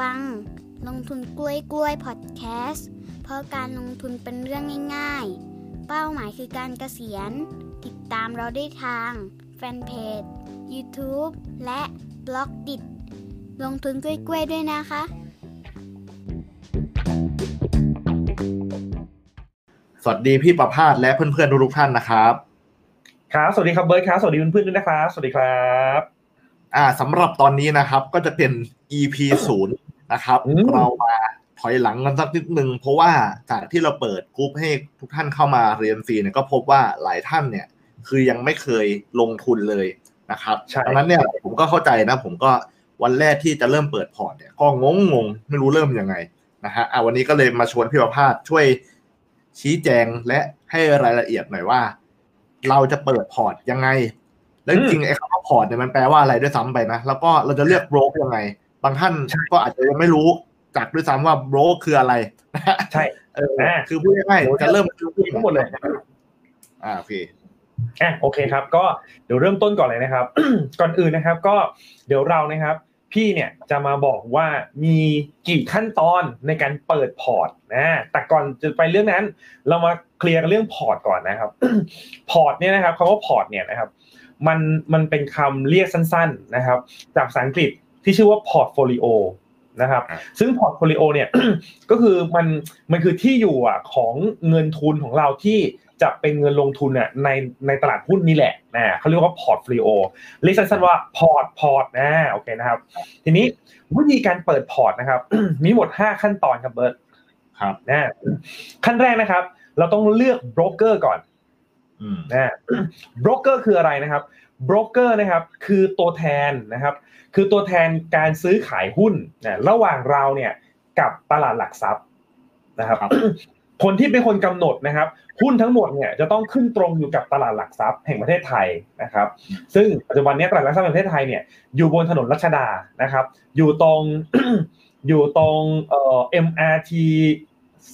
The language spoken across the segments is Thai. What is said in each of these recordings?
ฟัง ลงทุนกล้วยกล้วยพอดแคสต์ เพราะการลงทุนเป็นเรื่องง่าย ๆ เป้าหมายคือการเกษียณ ติดตามเราได้ทาง แฟนเพจ YouTube และ Blockdit ลงทุนกล้วยกล้วยด้วยนะคะ สวัสดีพี่ประภาสและเพื่อนๆทุกๆท่านนะครับ ครับ สวัสดีครับเบิร์ดครับ สวัสดีเพื่อนๆด้วยนะครับ สวัสดีครับ อ่าสำหรับตอนนี้นะครับก็จะเป็น EP ศูนย์ นะครับอืมเรามาถอยหลังกันสักนิดนึงเพราะว่าจากที่เราเปิดกรุ๊ปให้ทุกท่านเข้ามาเรียนฟรีเนี่ยก็พบว่าหลายท่านเนี่ย คือยังไม่เคยลงทุนเลยนะครับใช่ดังนั้นเนี่ยผมก็เข้าใจนะ ผมก็วันแรกที่จะเริ่มเปิดพอร์ตเนี่ยก็งงงๆไม่รู้เริ่มยังไงนะฮะอ่าวันนี้ก็เลยมาชวนพี่ประภาสช่วยชี้แจงและให้รายละเอียดหน่อยว่า เราจะเปิดพอร์ตยังไง แล้วจริงๆไอ้คำว่าพอร์ตเนี่ยมันแปลว่าอะไรด้วยซ้ำไปนะแล้วก็เราจะเลือกโบรกยังไง บางท่านก็อาจจะยังไม่รู้จักด้วยซ้ำว่าโบรกคืออะไรนะฮะใช่เออคือพูดง่ายๆจะเริ่มทั้งหมดเลยอ่าโอเคอะโอเคครับ ก็เดี๋ยวเริ่มต้นก่อนเลยนะครับ ก่อนอื่นนะครับ ก็เดี๋ยวเรานะครับ พี่เนี่ยจะมาบอกว่ามีกี่ขั้นตอนในการเปิดพอร์ตนะแต่ก่อนจะไปเรื่องนั้น เรามาเคลียร์กันเรื่องพอร์ตก่อนนะครับ พอร์ตเนี่ยนะครับคำว่าพอร์ตเนี่ยนะครับ มันมันเป็นคำเรียกสั้น ๆนะครับ จากภาษาอังกฤษ ที่ชื่อว่า portfolio นะครับอะซึ่ง portfolio เนี่ยก็คือมันมันคือที่อยู่อะของเงินทุนของเราที่จะเป็นเงินลงทุนอะในในตลาดหุ้นนี่แหละนะเขาเรียกว่า portfolio เรียกสั้นๆว่าพอร์ตพอร์ตนะโอเคนะครับ ทีนี้วิธีการเปิดพอร์ตนะครับ มีหมด 5 ขั้นตอนครับเบิร์ดครับนะขั้นแรกนะครับ เราต้องเลือกโบรกเกอร์ก่อนอืมนะโบรกเกอร์คืออะไรนะครับ โบรกเกอร์นะครับคือตัวแทนนะครับคือตัวแทนการซื้อขายหุ้นนะระหว่างเราเนี่ยกับตลาดหลักทรัพย์นะครับครับคนที่เป็นคนกำหนดนะครับ หุ้นทั้งหมดเนี่ยจะต้องขึ้นตรงอยู่กับตลาดหลักทรัพย์แห่งประเทศไทยนะครับ ซึ่งปัจจุบันเนี้ตลาดหลักทรัพย์แห่งประเทศไทยเนี่ยอยู่บนถนนรัชดานะครับ อยู่ตรงอยู่ตรงเอ่อ MRT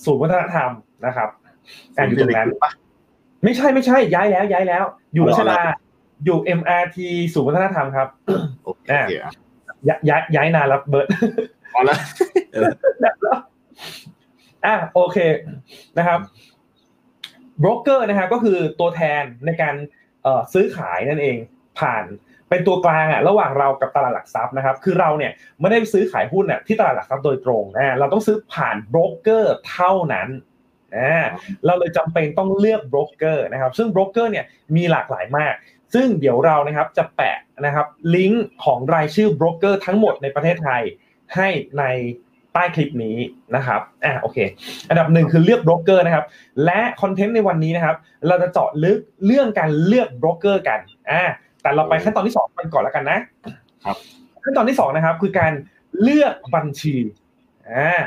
ศูนย์วัฒนธรรมนะครับอะอยู่ตรงนั้นไม่ใช่ไม่ใช่ย้ายแล้วย้ายแล้ว อยู่รัชดา อยู่ MRT ศูนย์วัฒนธรรมครับโอเคโอเคอะย้ายย้ายย้ายนานแล้วเบิร์ตพอแล้วอะโอเคนะครับโบรกเกอร์นะครับก็คือตัวแทนในการเอ่อซื้อขายนั่นเองผ่านเป็นตัวกลางอะระหว่างเรากับตลาดหลักทรัพย์นะครับ คือเราเนี่ยไม่ได้ไปซื้อขายหุ้นอะที่ตลาดหลักทรัพย์โดยตรงนะเราต้องซื้อผ่านโบรกเกอร์เท่านั้นอ่าเราเลยจำเป็นต้องเลือกโบรกเกอร์นะครับ ซึ่งโบรกเกอร์เนี่ยมีหลากหลายมาก ซึ่งเดี๋ยวเรานะครับจะแปะนะครับลิงก์ของรายชื่อโบรกเกอร์ทั้งหมดในประเทศไทยให้ในใต้คลิปนี้นะครับ อะโอเค อันดับหนึ่งคือเลือกโบรกเกอร์นะครับ และ content ในวันนี้นะครับ เราจะเจาะลึกเรื่องการเลือกโบรกเกอร์กัน อ่า แต่เราไปขั้นตอนที่สองกันก่อนแล้วกันนะ ครับ ขั้นตอนที่สองนะครับ คือการเลือกบัญชี อ่า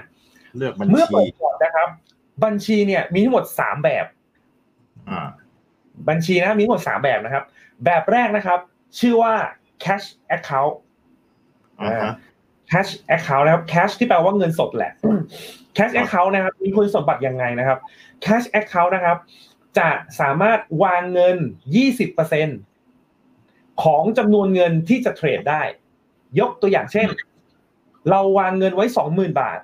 เลือกบัญเมื่อชีเปิดพอร์ตนะครับ บัญชีเนี่ยมีทั้งหมดสามแบบ อ่า บัญชีนะมีทั้งหมดสามแบบนะครับ แบบแรกนะครับ ชื่อว่า cash account อ่าฮะ cash account นะครับ cash ที่แปลว่าเงินสดแหละ cash account นะครับ มีคุณสมบัติยังไงนะครับ cash account นะครับ จะสามารถวางเงิน 20%ของจำนวนเงินที่จะเทรดได้ ยกตัวอย่างเช่น เราวางเงินไว้ 20,000 บาท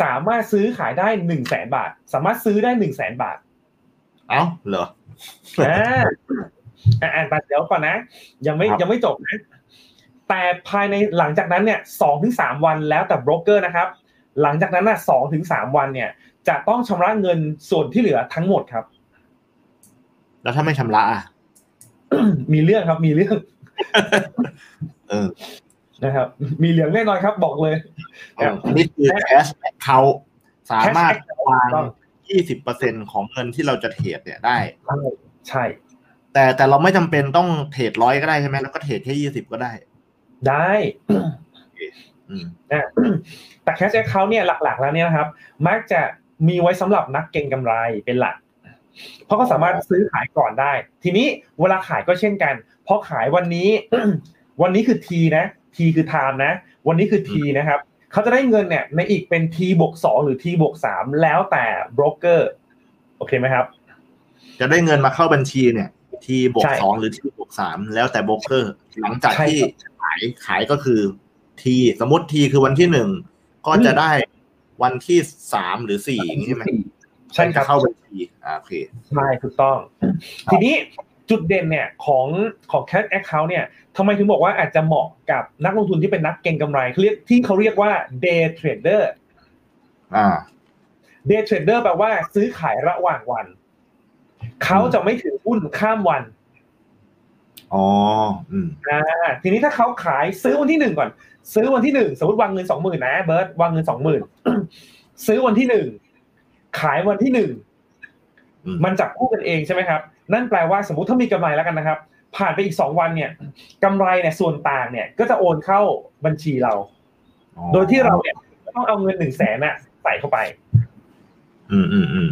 สามารถซื้อขายได้ 100,000 บาท สามารถซื้อได้ 100,000 บาท เอ้าเหรอ อ่าอ่าอ่าแต่เดี๋ยวก่อนนะ ยังไม่ครับยังไม่จบนะแต่ภายในหลังจากนั้นเนี่ยสองถึงสามวันแล้วแต่โบรกเกอร์นะครับ หลังจากนั้นน่ะสองถึงสามวันเนี่ย จะต้องชำระเงินส่วนที่เหลือทั้งหมดครับ แล้วถ้าไม่ชำระอะมีเรื่องครับ มีเรื่องเออนะครับ มีเหลืองแน่นอนครับบอกเลยเอออันนี้คือ cash account สามารถ Cash account วางต้องยี่สิบเปอร์เซ็นของเงินที่เราจะเทรดเนี่ยได้ใช่ใช่ แต่แต่เราไม่จำเป็นต้องเทรดร้อยก็ได้ใช่ไหมแล้วก็เทรดแค่ยี่สิบก็ได้ ได้อืมนะแต่ cash account เนี่ยหลักๆ แล้วเนี่ยนะครับ มักจะมีไว้สำหรับนักเก็งกำไรเป็นหลัก เพราะก็สามารถซื้อขายก่อนได้ ทีนี้เวลาขายก็เช่นกันพอขายวันนี้ วันนี้คือ T นะ T คือ time นะ วันนี้คือ T นะครับเขาจะได้เงินเนี่ยในอีกเป็น T บวกสองหรือ T บวกสามแล้วแต่โบรกเกอร์โอเคไหมครับ จะได้เงินมาเข้าบัญชีเนี่ย ทีบวกใช่สองหรือทีบวกสามแล้วแต่โบรกเกอร์ หลังจากใช่ที่ครับขายขายก็คือทีสมมติทีคือวันที่หนึ่งก็จะได้วันที่สามหรือสี่อย่างนี้ใช่ไหมใช่คจะรับเข้าบัญชีอ่าโอเคใช่ถูกต้อง ทีนี้จุดเด่นเนี่ยของของ cash account เนี่ยทำไมถึงบอกว่าอาจจะเหมาะกับนักลงทุนที่เป็นนักเก็งกำไรเขาเรียกที่เขาเรียกว่า day trader อ่า day trader แปลว่าซื้อขายระหว่างวัน เขาจะไม่ถือหุ้นข้ามวันอ๋ออืมอ่าทีนี้ถ้าเขาขายซื้อวันที่หนึ่งก่อน ซื้อวันที่หนึ่งสมมติวางเงินสองหมื่นนะเบิร์ตวางเงินสองหมื่นซื้อวันที่หนึ่งขายวันที่หนึ่งอืมมันจับคู่กันเองใช่ไหมครับ นั่นแปลว่าสมมติถ้ามีกำไรแล้วกันนะครับ ผ่านไปอีกสองวันเนี่ยกำไรเนี่ยส่วนต่างเนี่ย ก็จะโอนเข้าบัญชีเราอ๋อโดยที่เราเนี่ยต้องเอาเงินหนึ่งแสนน่ะใส่เข้าไป อืมอืมอืม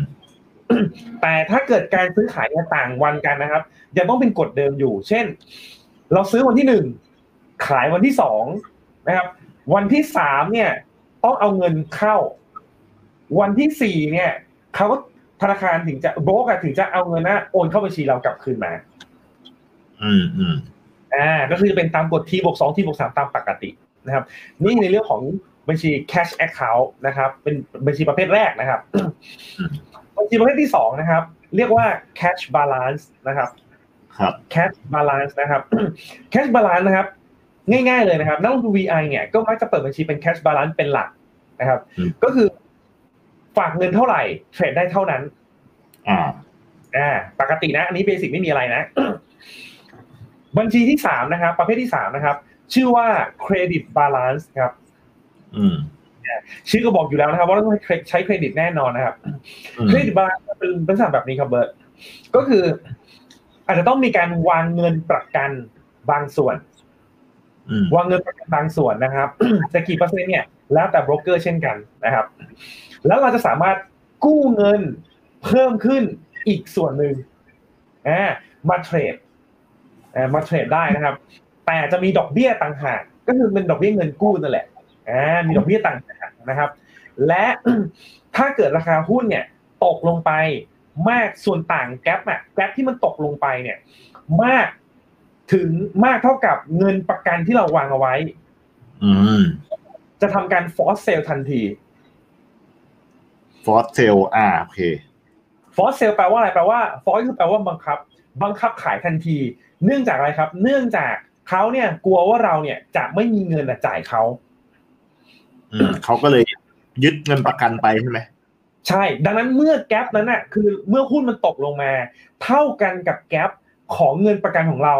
แต่ถ้าเกิดการซื้อขายเนี่ยต่างวันกันนะครับยังต้องเป็นกฎเดิมอยู่ เช่น เราซื้อวันที่หนึ่งขายวันที่สองนะครับ วันที่สามเนี่ย ต้องเอาเงินเข้า วันที่สี่เนี่ยเขาก็ธนาคารถึงจะโบรกอะถึงจะเอาเงินนะโอนเข้าบัญชีเรากลับคืนมา อืมอืมอ่า ก็คือจะเป็นตามกฎ T บวกสอง T บวกสามตามปกตินะครับ นี่ในเรื่องของบัญชี cash account นะครับ เป็นบัญชีประเภทแรกนะครับ บัญชีประเภทที่สองนะครับ เรียกว่า cash balance นะครับครับ cash balance นะครับ cash balance นะครับ ง่ายๆเลยนะครับ นักลงทุน VI เนี่ยก็มักจะเปิดบัญชีเป็น cash balance เป็นหลักนะครับอืมก็คือฝากเงินเท่าไหร่เทรดได้เท่านั้น อ่า อ่า ปกตินะ อันนี้ basic ไม่มีอะไรนะ บัญชีที่สามนะครับ ประเภทที่สามนะครับ ชื่อว่า credit balance ครับ อืม ชื่อก็บอกอยู่แล้วนะครับว่าต้องใช้เครดิตแน่นอนนะครับอืม credit balance เป็นลักษณะแบบนี้ครับเบิร์ดก็คือ อาจจะต้องมีการวางเงินประกันบางส่วนอืมวางเงินประกันบางส่วนนะครับจะกี่เปอร์เซ็นต์เนี่ยแล้วแต่โบรกเกอร์เช่นกันนะครับ แล้วเราจะสามารถกู้เงินเพิ่มขึ้นอีกส่วนหนึ่งอ่ามาเทรดอ่ามาเทรดได้นะครับ แต่จะมีดอกเบี้ยต่างหากก็คือเป็นดอกเบี้ยเงินกู้นั่นแหละ อ่ามีดอกเบี้ยต่างหากนะครับ และถ้าเกิดราคาหุ้นเนี่ยตกลงไปมากส่วนต่างแกลบอะแกลบที่มันตกลงไปเนี่ย มากถึงมากเท่ากับเงินประกันที่เราวางเอาไว้อืมจะทำการ force sell ทันที force sell อ่าโอเค force sell แปลว่าอะไรแปลว่า force คือแปลว่าบังคับ บังคับขายทันที เนื่องจากอะไรครับ เนื่องจากเขาเนี่ยกลัวว่าเราเนี่ยจะไม่มีเงินอะจ่ายเขาอืม เขาก็เลยยึดเงินประกันไปใช่ไหมใช่ ดังนั้นเมื่อแกลบนั้นน่ะคือเมื่อหุ้นมันตกลงมา เท่ากันกับแกลบของเงินประกันของเรา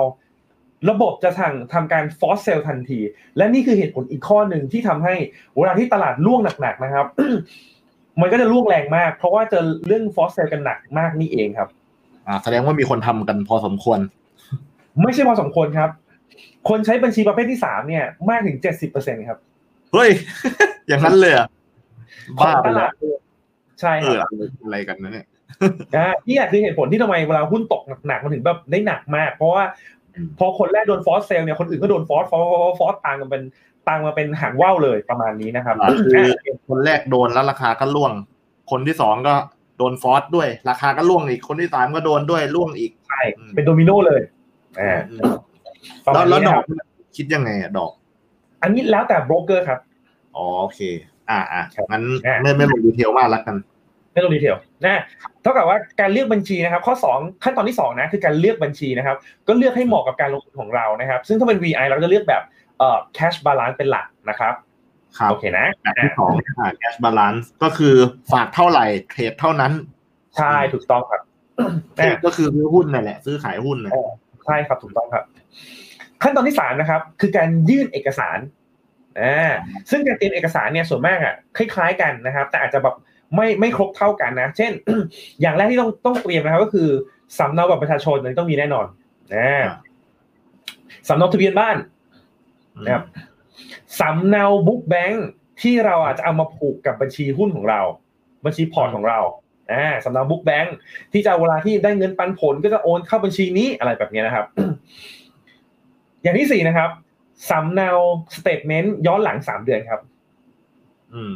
ระบบจะทางทำการฟอสเซลทันที และนี่คือเหตุผลอีกข้อหนึ่งที่ทำให้เวลาที่ตลาดล่วงหนักๆนะครับ มันก็จะล่วงแรงมาก เพราะว่าเจอเรื่องฟอสเซลกันหนักมากนี่เองครับ อ่า แสดงว่ามีคนทำกันพอสมควร ไม่ใช่พอสมควรครับ คนใช้บัญชีประเภทที่สามเนี่ย มากถึงเจ็ดสิบเปอร์เซ็นครับ เฮ้ย อย่างนั้นเลยเหรอะของบ้าไปตแล้ลาวดเลยใช่เอครัอบอะไรกันนะเนี่ยนะนี่แหละคือเหตุผลที่ทำไมเวลาหุ้นตกหนักๆมันถึงแบบได้หนักมาก เพราะว่าอืมพอคนแรกโดนฟอสเซลเนี่ยคนอื่นก็โดนฟอสฟอสฟอสฟอสตามกันเป็นตามมาเป็นหางว่าวเลยประมาณนี้นะครับอ่าคืออะคนแรกโดนแล้วราคาก็ล่วง คนที่สองก็โดนฟอสด้วย ราคาก็ล่วงอีกคนที่สามก็โดนด้วยล่วงอีกใช่เป็นโดมิโนเลยอ่าอืมประแล้มาวณแล้วนี้ดนะอคกรับคิดยังไงอะดอก อันนี้แล้วแต่โบรกเกอร์ครับอ๋อโอเค อ่าอ่าครับงั้นอ่าไม่ไม่ลง detail มากแล้วกัน ไม่ต้อง detail นะเท่ากับว่าการเลือกบัญชีนะครับ ข้อ 2 ขั้นตอนที่2นะคือการเลือกบัญชีนะครับ ก็เลือกให้เหมาะกับการลงทุนของเรานะครับ ซึ่งถ้าเป็น VI เราก็จะเลือกแบบเอ่อ cash balance เป็นหลักนะครับครับโอเคนะแบบที่สองอ่า cash balance ก็คือฝากเท่าไหร่เทรดเท่านั้น ใช่ถูกต้องครับเทรดก็คือซื้อหุ้นนั่นแหละ ซื้อขายหุ้นนะใช่ครับถูกต้องครับ ขั้นตอนที่สามนะครับ คือการยื่นเอกสารอ่าซึ่งการเตรียมเอกสารเนี่ยส่วนมากอะคล้ายๆกันนะครับ แต่อาจจะแบบไม่ไม่ครบเท่ากันนะ เช่น อย่างแรกที่ต้องต้องเตรียมนะครับ ก็คือสำเนาบัตรประชาชนมันต้องมีแน่นอนนะสำเนาทะเบียนบ้านนะครับสำเนา book bank ที่เราอาจจะเอามาผูกกับบัญชีหุ้นของเรา บัญชีพอร์ตของเราอ่าสำเนา book bank ที่จะเวลาที่ได้เงินปันผล ก็จะโอนเข้าบัญชีนี้อะไรแบบนี้นะครับ อย่างที่สี่นะครับสำเนา statement ย้อนหลังสามเดือนครับ อืม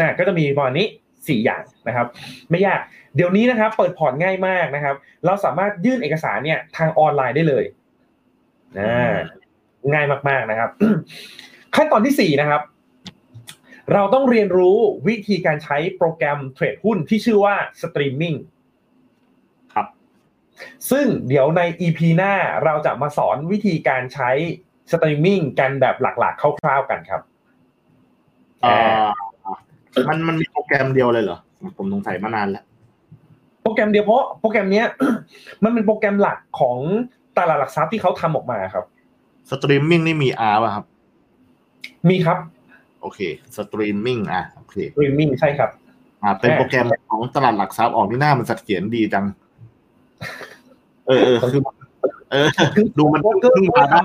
นะก็จะมีประมาณนี้สี่อย่างนะครับ ไม่ยาก เดี๋ยวนี้นะครับ เปิดพอร์ตง่ายมากนะครับ เราสามารถยื่นเอกสารเนี่ย ทางออนไลน์ได้เลยนะง่ายมากๆนะครับ ขั้นตอนที่สี่นะครับ เราต้องเรียนรู้วิธีการใช้โปรแกรมเทรดหุ้นที่ชื่อว่าสตรีมมิ่งครับ ซึ่งเดี๋ยวใน EP หน้าเราจะมาสอนวิธีการใช้สตรีมมิ่งกันแบบหลักๆคร่าวๆกันครับอ่ามันมันมีโปรแกรมเดียวเลยเหรอ ผมสงสัยมานานแล้ว โปรแกรมเดียวเพราะโปรแกรมเนี้ย มันเป็นโปรแกรมหลักของตลาดหลักทรัพย์ที่เขาทำออกมาครับ สตรีมมิ่งนี่มี R ป่ะครับ มีครับ โอเค สตรีมมิ่งอะโอเคสตรีมมิ่งใช่ครับ อ่า เป็นโปรแกรมของตลาดหลักทรัพย์ออกที่หน้ามันเสถียรดีจัง เออเออคือเออดูมันพึ่งพาได้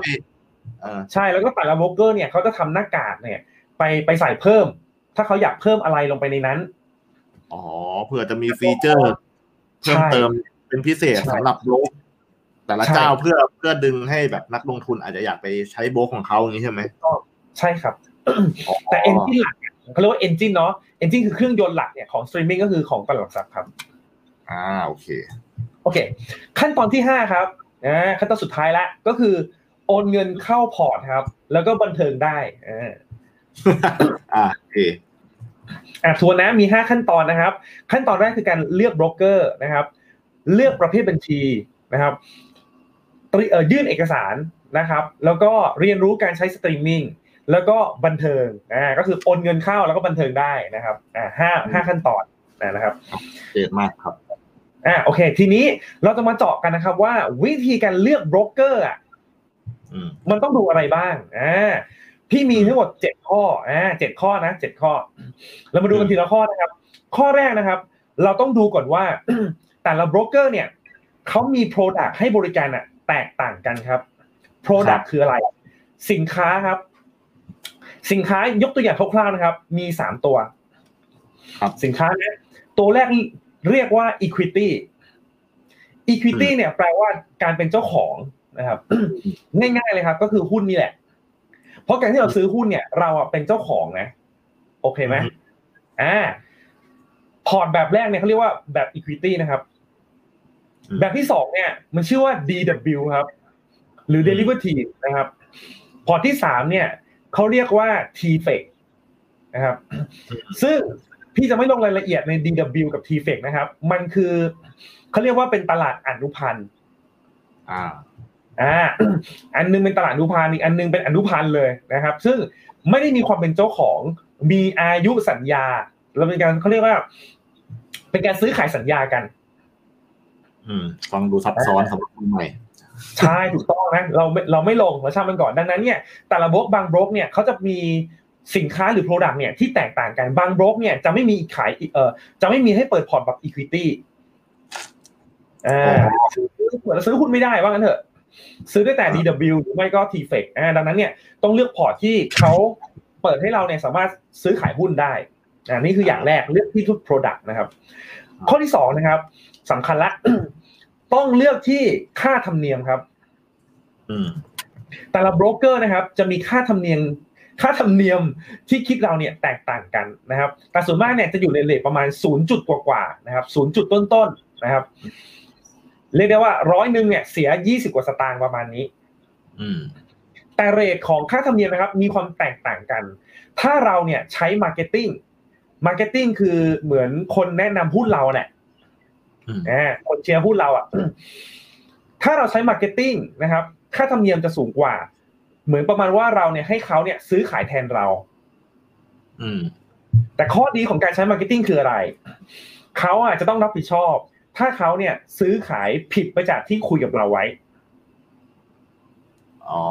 เออใช่แล้วก็แต่ละโบรกเกอร์เนี่ยเขาจะทำหน้ากากเนี่ย ไปไปใส่เพิ่ม ถ้าเขาอยากเพิ่มอะไรลงไปในนั้น อ๋อเผื่อจะมีฟีเจอร์ เพิ่มเติมเป็นพิเศษใช่สำหรับโบรกแต่ละใช่เจ้าเพื่อเพื่อดึงให้แบบนักลงทุนอาจจะอยากไปใช้โบรกของเขาอย่างนี้ใช่ไหมใช่ครับอ๋อแต่ engine หลักเนี่ยเขาเรียกว่า engine เนาะ engine คือเครื่องยนต์หลักเนี่ยของสตรีมมิ่งก็คือของตลาดหลักทรัพย์ครับ อ่าโอเค โอเค ขั้นตอนที่ห้าครับอ่าขั้นตอนสุดท้ายละก็คือ โอนเงินเข้าพอร์ตครับ แล้วก็บันเทิงได้อ่าอ่าโอเคอะทวนนะมี5ขั้นตอนนะครับ ขั้นตอนแรกคือการเลือกโบรกเกอร์นะครับ เลือกประเภทบัญชีนะครับตรีเอ่อยื่นเอกสารนะครับ แล้วก็เรียนรู้การใช้สตรีมมิ่งแล้วก็บันเทิงอ่าก็คือโอนเงินเข้าแล้วก็บันเทิงได้นะครับอ่าห้าห้าขั้นตอนนะครับเด็ดมากครับ อ่าโอเค ทีนี้เราจะมาเจาะกันนะครับว่าวิธีการเลือกโบรกเกอร์อะอืมมันต้องดูอะไรบ้างอ่าพี่มีทั้งหมดเจ็ดข้ออ่าเจ็ดข้อนะเจ็ดข้อ เรามาดูกันทีละข้อนะครับ ข้อแรกนะครับ เราต้องดูก่อนว่า แต่ละโบรกเกอร์เนี่ยเขามี Product ให้บริการอะแตกต่างกันครับ Product คืออะไร สินค้าครับ สินค้ายกตัวอย่างคร่าวๆนะครับ มีสามตัว ครับ สินค้าเนี่ยตัวแรก เรียกว่า equity equity เนี่ยแปลว่าการเป็นเจ้าของนะครับ ง่ายๆเลยครับ ก็คือหุ้นนี่แหละ เพราะการที่เราซื้อหุ้นเนี่ย เราอะเป็นเจ้าของนะ โอเคไหมอืมอ่าพอร์ตแบบแรกเนี่ยเขาเรียกว่าแบบ equity นะครับอืมแบบที่สองเนี่ย มันชื่อว่า DW ครับ หรือ derivative นะครับ พอร์ตที่สามเนี่ยเขาเรียกว่า TFEC นะครับ ซึ่ง พี่จะไม่ลงรายละเอียดใน DW กับ TFEC นะครับ มันคือเขาเรียกว่าเป็นตลาดอนุพันธ์อ่าอ่าอันนึงเป็นตลาดอนุพันธ์อีกอันนึงเป็นอนุพันธ์เลยนะครับ ซึ่งไม่ได้มีความเป็นเจ้าของมีอายุสัญญาเราเป็นการเขาเรียกว่า เป็นการซื้อขายสัญญากัน อืมฟังดูซับซ้อนสำหรับคนใหม่ใช่ถูกต้องนะเราไม่เราไม่ลงเราช่างมันก่อนดังนั้นเนี่ยแต่ละบล็อกบางบล็อกเนี่ยเขาจะมี สินค้าหรือ Product เนี่ยที่แตกต่างกันบางโบรกเนี่ยจะไม่มีขายเอ่อจะไม่มีให้เปิดพอร์ตแบบ Equity อ่าซื้อเหมือนซื้อหุ้นไม่ได้ว่างั้นเถอะ ซื้อได้แต่ DW หรือไม่ก็ TFEX อ่าดังนั้นเนี่ยต้องเลือกพอร์ตที่เขาเปิดให้เราเนี่ยสามารถซื้อขายหุ้นได้อ่านี่คืออย่างแรกเลือกที่ทุก Product นะครับ ข้อที่สองนะครับสำคัญละต้องเลือกที่ค่าธรรมเนียมครับอืมแต่ละโบรกเกอร์นะครับ จะมีค่าธรรมเนียม ค่าธรรมเนียมที่คิดเราเนี่ยแตกต่างกันนะครับ แต่ส่วนมากเนี่ยจะอยู่ใน rate ประมาณศูนย์จุดกว่าๆนะครับศูนย์จุดต้นๆนะครับ เรียกได้ว่าร้อยหนึ่งเนี่ยเสียยี่สิบกว่าสตางค์ประมาณนี้ อืมแต่ rate ของค่าธรรมเนียมนะครับ มีความแตกต่างกัน ถ้าเราเนี่ยใช้ marketing marketing คือเหมือนคนแนะนำหุ้นเราเนี่ยอืมอ่าคนเชียร์หุ้นเราอะถ้าเราใช้ marketing นะครับ ค่าธรรมเนียมจะสูงกว่า เหมือนประมาณว่าเราเนี่ยให้เขาเนี่ยซื้อขายแทนเรา อืม แต่ข้อดีของการใช้ marketing คืออะไร เขาอะจะต้องรับผิดชอบ ถ้าเขาเนี่ยซื้อขายผิดไปจากที่คุยกับเราไว้ อ๋อ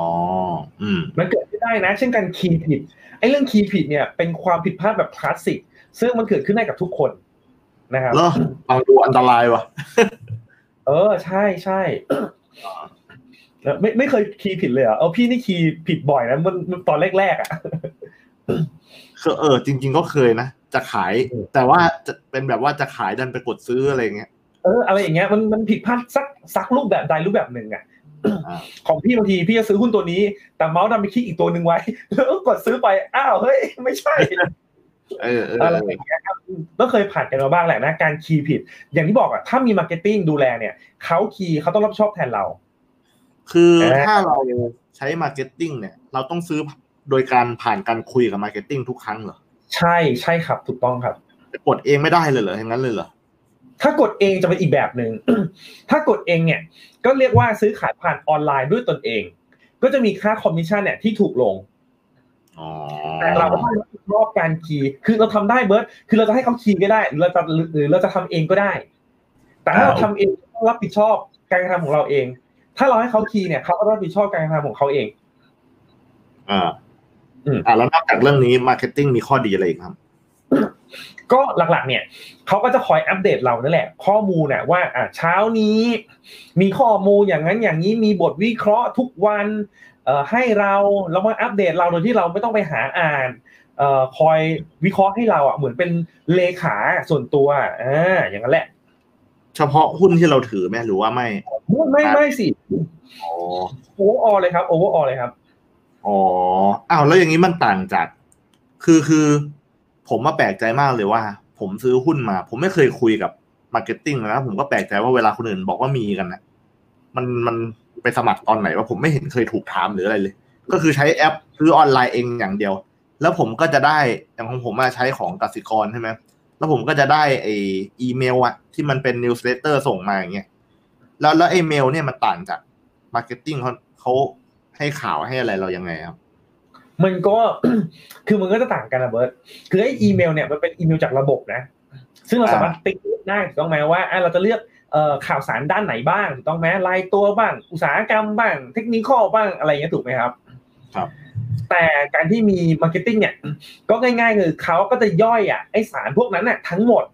อืม มันเกิดขึ้นได้นะ เช่นการคีย์ผิด ไอ้เรื่องคีย์ผิดเนี่ย เป็นความผิดพลาดแบบคลาสสิก ซึ่งมันเกิดขึ้นได้กับทุกคนนะครับแล้วฟังดูอันตรายว่ะ เออ ใช่ใช่แล้ว ไม่ไม่เคยคีย์ผิดเลยเหรอเออพี่นี่คีย์ผิดบ่อยนะมันมันตอนแรกๆอะคือเออ จริง ๆ ก็เคยนะจะขายอืมแต่ว่าจะเป็นแบบว่าจะขายดันไปกดซื้ออะไรเงี้ยเอออะไรอย่างเงี้ยมันมันผิดพลาดสักสักรูปแบบใดรูปแบบหนึ่งอะอ่าของพี่บางทีพี่จะซื้อหุ้นตัวนี้ แต่เมาส์ดันไปคลิกอีกตัวหนึ่งไว้แล้วก็กดซื้อไปอ้าวเฮ้ย ไม่ใช่เออเอออะไรเอออย่างเงี้ยครับก็เคยผ่านกันมาบ้างแหละนะการ key ผิด อย่างที่บอกอะถ้ามี marketing ดูแลเนี่ยเขา key เขาต้องรับผิดชอบแทนเรา คือเออถ้าเราใช้ marketing เนี่ย เราต้องซื้อโดยการผ่านการคุยกับ marketing ทุกครั้งเหรอ ใช่ใช่ครับ ถูกต้องครับ กดเองไม่ได้เลยเหรออย่างนั้นเลยเหรอ ถ้ากดเองจะเป็นอีกแบบหนึ่งถ้ากดเองเนี่ย ก็เรียกว่าซื้อขายผ่านออนไลน์ด้วยตนเอง ก็จะมีค่าคอมมิชชั่นเนี่ยที่ถูกลงอ๋อแต่เราก็ต้องรับผิดชอบการ key คือเราทำได้เบิร์ดคือเราจะให้เขา key ก็ได้หรือเราจะหรือเราจะทำเองก็ได้ แต่ถ้าเราทำเองต้องรับผิดชอบการกระทำของเราเอง ถ้าเราให้เขา key เนี่ยเขาก็ต้องรับผิดชอบการกระทำของเขาเอง อ่า อืมอ่าแล้วนอกจากเรื่องนี้ marketing มีข้อดีอะไรอีกครับ ก็หลักๆ เนี่ยเขาก็จะคอยอัปเดตเรานั่นแหละ ข้อมูลเนี่ยว่า อะเช้านี้ มีข้อมูลอย่างนั้นอย่างนี้มีบทวิเคราะห์ทุกวัน เอ่อให้เราแล้วมาอัปเดตเราโดยที่เราไม่ต้องไปหาอ่านเอ่อคอยวิเคราะห์ให้เราอะเหมือนเป็นเลขาส่วนตัวอ่าอย่างนั้นแหละ เฉพาะหุ้นที่เราถือไหมหรือว่าไม่ไม่ ไม่ไม่สิอ๋อโอเวอร์ออเลยครับโอเวอร์ออเลยครับอ๋ออ้าวแล้วอย่างนี้มันต่างจาก คือคือ ผมมาแปลกใจมากเลยว่า ผมซื้อหุ้นมา ผมไม่เคยคุยกับ marketing นะผมก็แปลกใจว่าเวลาคนอื่นบอกว่ามีกันนะมันมันไปสมัครตอนไหนว่าผมไม่เห็นเคยถูกถามหรืออะไรเลย ก็คือใช้แอปซื้อออนไลน์เองอย่างเดียว แล้วผมก็จะได้อย่างของผมมาใช้ของกสิกรใช่ไหมแล้วผมก็จะได้ไอ้อีเมลอะ ที่มันเป็น newsletter ส่งมาอย่างเงี้ยแล้วแล้วไอ้เมลเนี่ยมันต่างจาก marketing เขาเขาให้ข่าวให้อะไรเรายังไงครับ มันก็คือมันก็จะต่างกันนะเบิร์ตคือไอ้อีเมลเนี่ยมันเป็นอีเมลจากระบบนะ ซึ่งเราสามารถติ๊กได้ถูกต้องไหมว่าอะเราจะเลือกเอ่อข่าวสารด้านไหนบ้างถูกต้องไหมรายตัวบ้าง อุตสาหกรรมบ้าง technical บ้างอะไรอย่างเงี้ยถูกไหมครับ ครับ แต่การที่มี marketing เนี่ย ก็ง่ายๆคือเขาก็จะย่อยไอ้ข่าวสารพวกนั้นน่ะทั้งหมด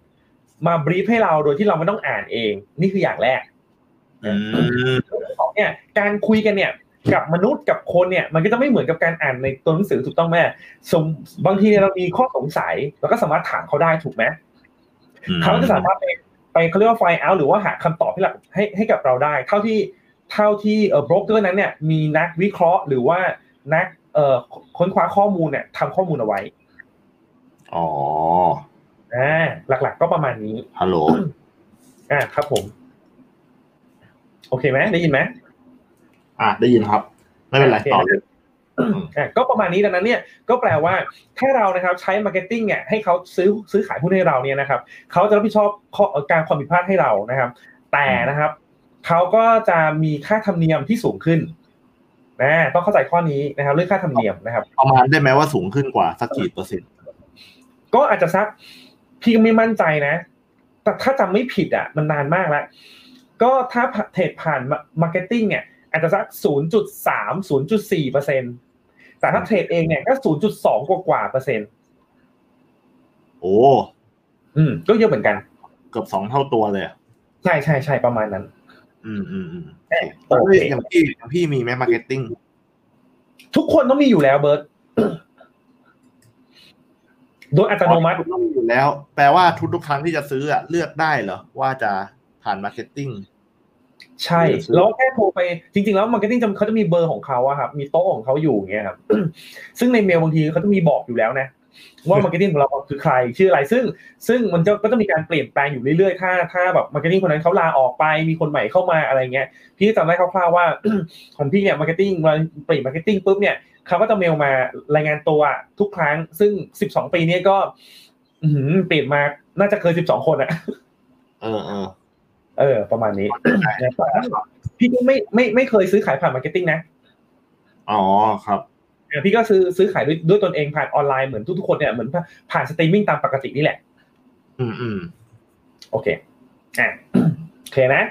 มา brief ให้เราโดยที่เราไม่ต้องอ่านเอง นี่คืออย่างแรกอืมสองเนี่ยการคุยกันเนี่ย กับมนุษย์กับคนเนี่ย มันก็จะไม่เหมือนกับการอ่านในตัวหนังสือถูกต้องไหมสมบางทีเนี่ยเรามีข้อสงสัยเราก็สามารถถามเขาได้ถูกไหมเขาจะสามารถไปไปเขาเรียกว่าไฟล์เอาหรือว่าหาคำตอบให้เราให้ให้กับเราได้ เท่าที่เท่าที่เอ่อโบรกเกอร์นั้นเนี่ยมีนักวิเคราะห์หรือว่านักเอ่อค้นคว้าข้อมูลเนี่ยทำข้อมูลเอาไว้ อ๋อ อ่าหลัก ๆ ก็ประมาณนี้ฮัลโหลอ่าครับผม โอเคไหมได้ยินไหมอะได้ยินครับ ไม่เป็นไรโอเคต่อเลยอะก็ประมาณนี้ดังนั้นเนี่ยก็แปลว่าถ้าเรานะครับใช้ marketing เนี่ยให้เขาซื้อซื้อขายหุ้นให้เราเนี่ยนะครับเขาจะรับผิดชอบข้อการความผิดพลาดให้เรานะครับ แต่นะครับเขาก็จะมีค่าธรรมเนียมที่สูงขึ้นนะต้องเข้าใจข้อนี้นะครับ เรื่องค่าธรรมเนียมนะครับ ประมาณได้ไหมว่าสูงขึ้นกว่าสักกี่เปอร์เซ็นต์ก็อาจจะสัก พี่ก็ไม่มั่นใจนะ แต่ถ้าจำไม่ผิดอะ มันนานมากแล้ว ก็ถ้าเทรดผ่าน marketing เนี่ย อาจจะสัก 0.3 0.4เปอร์เซ็นต์แต่ถ้าเทรดเองเนี่ยก็ 0.2 กว่ากว่าเปอร์เซ็นต์โอ้ อืม ก็เยอะเหมือนกัน เกือบสองเท่าตัวเลยอะใช่ใช่ใช่ประมาณนั้น อืมอืมอืมเอ๊ะแล้วโอเคอย่างพี่อย่างพี่มีไหม marketing ทุกคนต้องมีอยู่แล้วเบิร์ต โดยอัตโนมัติต้องมีอยู่แล้ว แปลว่าทุกทุกๆครั้งที่จะซื้ออะเลือกได้เหรอ ว่าจะผ่าน marketing ใช่ แล้วแค่โทรไปจริง ๆ แล้ว marketing เขาจะมีเบอร์ของเขาอะครับมีโต๊ะของเขาอยู่อย่างเงี้ยครับซึ่งในเมลบางทีเขาจะมีบอกอยู่แล้วนะว่า marketing ของเราคือใครชื่ออะไรซึ่ง ซึ่งมันจะก็จะมีการเปลี่ยนแปลงอยู่เรื่อยๆ ถ้าถ้าแบบ marketing คนนั้นเขาลาออกไปมีคนใหม่เข้ามาอะไรเงี้ยพี่จำได้คร่าวๆว่าของพี่เนี่ย marketing เราเปลี่ยน marketing ปุ๊บเนี่ย เขาก็จะเมลมารายงานตัวทุกครั้ง ซึ่งสิบสองปีเนี้ก็อื้อหือเปลี่ยนมาน่าจะเกินสิบสองคนอะเออเออเออ ประมาณนี้พี่ก็ไม่ไม่ไม่เคยซื้อขายผ่าน marketing นะ อ๋อครับเออพี่ก็ซื้อซื้อขายด้วยด้วยตนเองผ่านออนไลน์เหมือนทุกๆคนเนี่ยเหมือนผ่านสตรีมมิ่งตามปกตินี่แหละ อืมอืมโอเคอะ โอเคนะ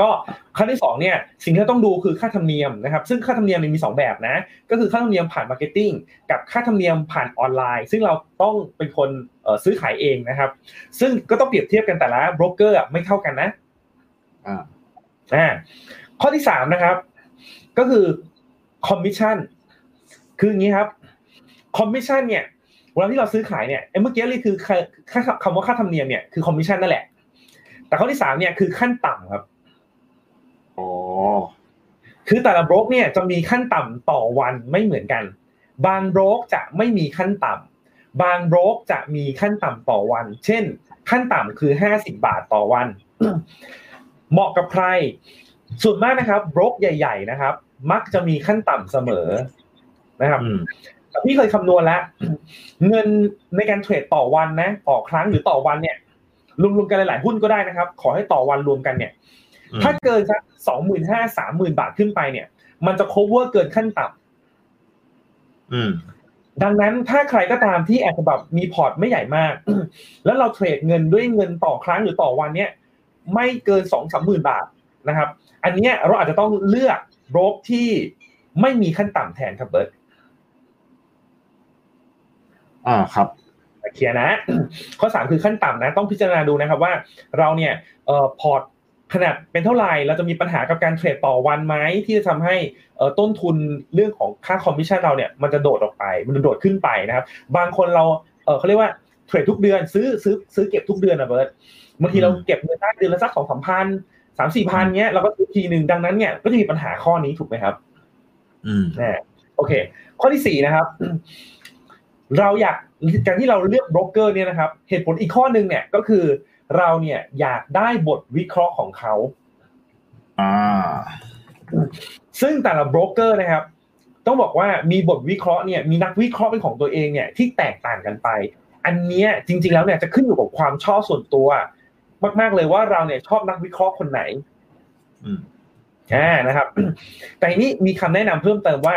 ก็ขั้นที่สองเนี่ยสิ่งที่เราต้องดูคือค่าธรรมเนียมนะครับซึ่งค่าธรรมเนียมมันมีสองแบบนะก็คือค่าธรรมเนียมผ่าน marketing กับค่าธรรมเนียมผ่านออนไลน์ ซึ่งเราต้องเป็นคนเอ่อซื้อขายเองนะครับ ซึ่งก็ต้องเปรียบเทียบกันแต่ละโบรกเกอร์ไม่เท่ากันนะอ่าอ่าข้อที่สามนะครับก็คือคอมมิชชั่นคืออย่างนี้ครับคอมมิชชั่นเนี่ยเวลาที่เราซื้อขายเนี่ยไอ้เมื่อกี้เลยคือค่าค่าคำว่าค่าธรรมเนียมเนี่ยคือคอมมิชชั่นนั่นแหละ แต่ข้อที่สามเนี่ยคือขั้นต่ำครับอ๋อคือแต่ละโบรกเนี่ยจะมีขั้นต่ำต่อวันไม่เหมือนกัน บางโบรกจะไม่มีขั้นต่ำบางโบรกจะมีขั้นต่ำต่อวัน เช่น ขั้นต่ำคือห้าสิบาทต่อวัน เหมาะกับใคร ส่วนมากนะครับโบรกใหญ่ ๆ นะครับ มักจะมีขั้นต่ำเสมอนะครับอืมพี่เคยคำนวณแล้ว เงินในการเทรดต่อวันนะต่อครั้งหรือต่อวันเนี่ย รวมๆกันหลายๆหุ้นก็ได้นะครับ ขอให้ต่อวันรวมกันเนี่ยอืมถ้าเกินสักสองหมื่นห้าสามหมื่นบาทขึ้นไปเนี่ย มันจะ cover เกินขั้นต่ำอืมดังนั้นถ้าใครก็ตามที่อาจจะแบบมีพอร์ตไม่ใหญ่มาก แล้วเราเทรดเงินด้วยเงินต่อครั้งหรือต่อวันเนี่ย ไม่เกินสองสามหมื่นบาทนะครับ อันเนี้ยเราอาจจะต้องเลือกโบรกที่ไม่มีขั้นต่ำแทนครับเบิร์ตอ่าครับ เคลียร์นะ ข้อสามคือขั้นต่ำนะ ต้องพิจารณาดูนะครับว่าเราเนี่ยเอ่อพอร์ตขนาดเป็นเท่าไหร่ เราจะมีปัญหากับการเทรดต่อวันไหมที่จะทำให้เอ่อต้นทุนเรื่องของค่าคอมมิชชั่นเราเนี่ยมันจะโดดออกไป มันจะโดดขึ้นไปนะครับ บางคนเราเออเขาเรียกว่าเทรดทุกเดือนซื้อซื้อซื้อเก็บทุกเดือนนะเบิร์ตบางทีเราเก็บเงินได้เดือนละสักสองสามพันสามสี่พันเนี้ยเราก็ซื้อทีหนึ่งดังนั้นเนี่ยก็จะมีปัญหาข้อนี้ถูกไหมครับ อืมนะโอเค ข้อที่สี่นะครับ เราอยากการที่เราเลือกโบรกเกอร์เนี่ยนะครับ เหตุผลอีกข้อหนึ่งเนี่ยก็คือเราเนี่ยอยากได้บทวิเคราะห์ของเขาอ่าซึ่งแต่ละโบรกเกอร์นะครับ ต้องบอกว่ามีบทวิเคราะห์เนี่ยมีนักวิเคราะห์เป็นของตัวเองเนี่ยที่แตกต่างกันไป อันเนี้ยจริง ๆ แล้วเนี่ยจะขึ้นอยู่กับความชอบส่วนตัว มาก ๆเลยว่าเราเนี่ยชอบนักวิเคราะห์คนไหนอืมอ่านะครับ แต่ทีนี้มีคำแนะนำเพิ่มเติมว่า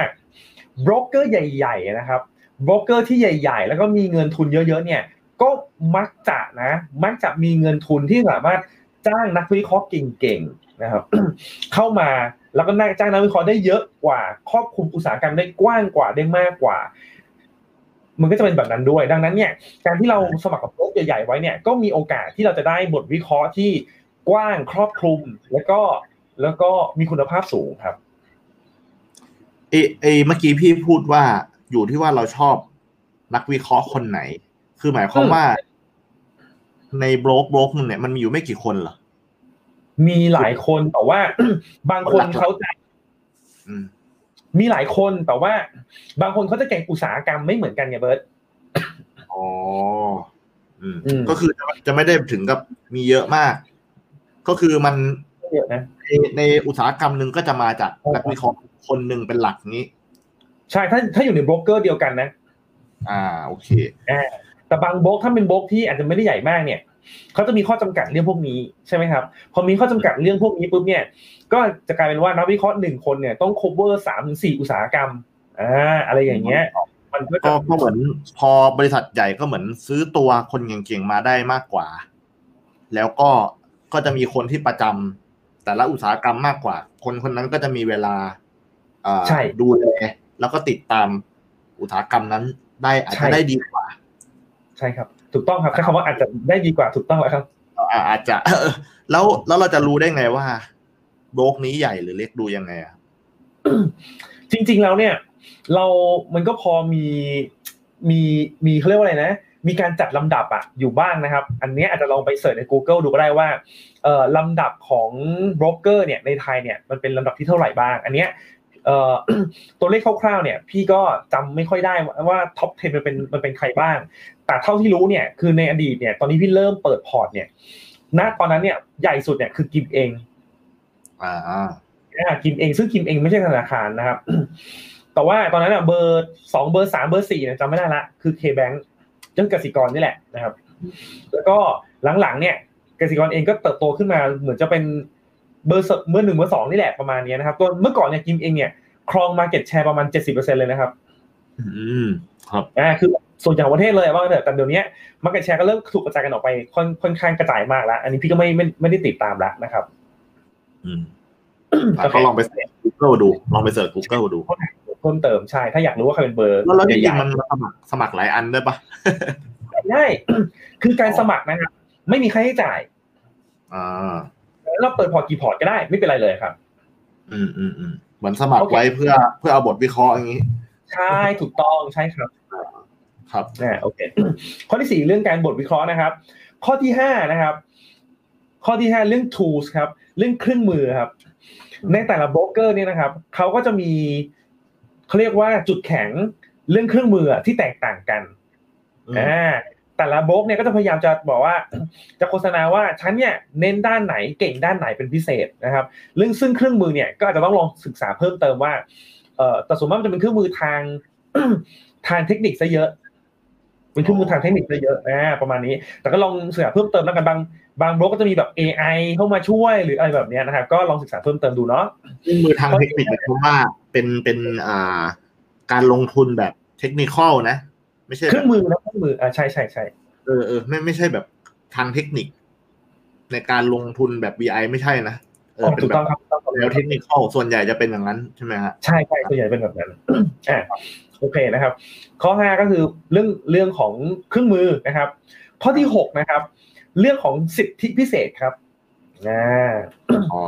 โบรกเกอร์ใหญ่ ๆ นะครับ โบรกเกอร์ที่ใหญ่ๆ แล้วก็มีเงินทุนเยอะๆเนี่ยก็มักจะนะมักจะมีเงินทุนที่สามารถจ้างนักวิเคราะห์เก่งๆนะครับ เข้ามาแล้วก็จ้างนักวิเคราะห์ได้เยอะกว่าครอบคลุมอุตสาหกรรมได้กว้างกว่าได้มากกว่า มันก็จะเป็นแบบนั้นด้วย ดังนั้นเนี่ยการที่เราสมัครกับโบรกใหญ่ๆไว้เนี่ยก็มีโอกาสที่เราจะได้บทวิเคราะห์ที่กว้างครอบคลุมแล้วก็แล้วก็มีคุณภาพสูงครับเอเอเมื่อกี้พี่พูดว่า อยู่ที่ว่าเราชอบนักวิเคราะห์คนไหน คือหมายความอืมว่า ในโบรกโบรกนึงเนี่ยมันมีอยู่ไม่กี่คนเหรอ มีหลายคนแต่ว่า บางคนเขาจะอืมมีหลายคนแต่ว่า บางคนเขาจะเก่งอุตสาหกรรมไม่เหมือนกันไงเบิร์ตอ๋ออืมอืมก็คือจะจะไม่ได้ถึงกับมีเยอะมาก ก็คือมันเยอะนะในในอุตสาหกรรมหนึ่งก็จะมาจากอ๋อนักวิเคราะห์คนหนึ่งเป็นหลักนี้ ใช่ถ้าถ้าอยู่ในโบรกเกอร์เดียวกันนะ อ่าโอเคแต่บางโบรกถ้าเป็นโบรกที่อาจจะไม่ได้ใหญ่มากเนี่ยเขาจะมีข้อจำกัดเรื่องพวกนี้ใช่ไหมครับ พอมีข้อจำกัดเรื่องพวกนี้ปุ๊บเนี่ย ก็จะกลายเป็นว่านักวิเคราะห์หนึ่งคนเนี่ยต้อง cover สามถึงสี่อุตสาหกรรมอ่าอะไรอย่างเงี้ยมันก็ก็จะก็เหมือนพอบริษัทใหญ่ก็เหมือนซื้อตัวคนเก่งๆมาได้มากกว่า แล้วก็ก็จะมีคนที่ประจำแต่ละอุตสาหกรรมมากกว่า คนคนนั้นก็จะมีเวลาเอ่อใช่ดูแล แล้วก็ติดตามอุตสาหกรรมนั้น ได้อาจใช่จะได้ดีกว่า ใช่ครับ ถูกต้องครับใช้คำว่าอาจจะได้ดีกว่าถูกต้องแล้วครับอ่าอาจจะแล้วแล้วเราจะรู้ได้ไงว่าโบรกนี้ใหญ่หรือเล็กดูยังไงอะจริง ๆ แล้วเนี่ย เรามันก็พอมีมีมีเขาเรียกว่าอะไรนะ มีการจัดลำดับอะอยู่บ้างนะครับ อันเนี้ยอาจจะลองไป search ใน Google ดูก็ได้ว่าเอ่อลำดับของโบรกเกอร์เนี่ยในไทยเนี่ยมันเป็นลำดับที่เท่าไหร่บ้าง อันเนี้ยเอ่อ ตัวเลขคร่าวๆเนี่ย พี่ก็จำไม่ค่อยได้ว่า top 10 มันเป็นมันเป็นใครบ้าง แต่เท่าที่รู้เนี่ยคือในอดีตเนี่ยตอนนี้พี่เริ่มเปิดพอร์ตเนี่ยณตอนนั้นเนี่ยใหญ่สุดเนี่ยคือกิมเองอ่าอ่ากิมเองซึ่งกิมเองไม่ใช่ธนาคารนะครับ แต่ว่าตอนนั้นอะเบอร์สองเบอร์สามเบอร์สี่เนี่ยจำไม่ได้ละคือ K-Bank เรื่องกสิกรนี่แหละนะครับ แล้วก็หลังๆเนี่ยกสิกรเองก็เติบโตขึ้นมาเหมือนจะเป็น เบอร์สเบอร์หนึ่งเบอร์สองนี่แหละประมาณเนี้ยนะครับตัวเมื่อก่อนเนี่ยกิมเองเนี่ยครอง market share ประมาณเจ็ดสิบเปอร์เซ็นเลยนะครับ อืมครับอ่าคือส่วนใหญ่ของประเทศเลยว่างั้นเถอะแต่เดี๋ยวนี้ market share ก็เริ่มถูกกระจายกันออกไปค่อนค่อนข้างกระจายมากแล้ว อันนี้พี่ก็ไม่ไม่ไม่ได้ติดตามแล้วนะครับ อืมอะก็ลองไป search Google ดู ลองไป search Google ดูเพิ่มเติมใช่ ถ้าอยากรู้ว่าใครเป็นเบอร์ใหญ่ๆแล้วแล้วจริงๆมันสมัครสมัครหลายอันด้วยปะได้คือการสมัครนะครับไม่มีค่าใช้จ่าย อ่า เราเปิดพอร์ตกี่พอร์ตก็ได้ไม่เป็นไรเลยครับ อืมอืมอืมเหมือนสมัครโอเคไว้เพื่อเพื่อเอาบทวิเคราะห์อย่างนี้ ใช่ถูกต้องใช่ครับ ครับนะโอเค ข้อที่สี่เรื่องการบทวิเคราะห์นะครับ ข้อที่ห้านะครับ ข้อที่ห้าเรื่อง tools ครับ เรื่องเครื่องมือครับ ในแต่ละโบรกเกอร์เนี่ยนะครับเขาก็จะมีเขาเรียกว่าจุดแข็งเรื่องเครื่องมือที่แตกต่างกันอืมอ่า แต่ละโบรกเนี่ยก็จะพยายามจะบอกว่า จะโฆษณาว่าฉันเนี่ยเน้นด้านไหนเก่งด้านไหนเป็นพิเศษนะครับเรื่องซึ่งเครื่องมือเนี่ยก็อาจจะต้องลองศึกษาเพิ่มเติมว่าเอ่อแต่ส่วนมากมันจะเป็นเครื่องมือทางทางเทคนิคซะเยอะเป็นเครื่องมือทางเทคนิคซะเยอะอ่าประมาณนี้ แต่ก็ลองศึกษาเพิ่มเติมแล้วกันบางบางบล็อกก็จะมีแบบ AI เข้ามาช่วยหรืออะไรแบบนี้นะครับก็ลองศึกษาเพิ่มเติมดูเนาะเครื่องมือทางเทคนิคหมายความว่าเป็นเป็นอ่าการลงทุนแบบเทคนิคอลนะ ไม่ใช่เคแบรื่อบงมือนะเครื่องมืออ่าใช่ใช่ใช่เออเออไม่ไม่ใช่แบบทางเทคนิค ในการลงทุนแบบ VI ไม่ใช่นะเออเป็นถูกแบต้อบงครับถูกต้องครับแนวเทคนิคอลส่วนใหญ่จะเป็นอย่างนั้นใช่ไหมฮะใช่ใช่สส่วนใหญ่เป็นแบบนั้นอ่าโอเคนะครับ ข้อห้าก็คือเรื่องเรื่องของเครื่องมือนะครับ ข้อที่หกนะครับ เรื่องของสิทธิพิเศษครับอ่าอ๋อ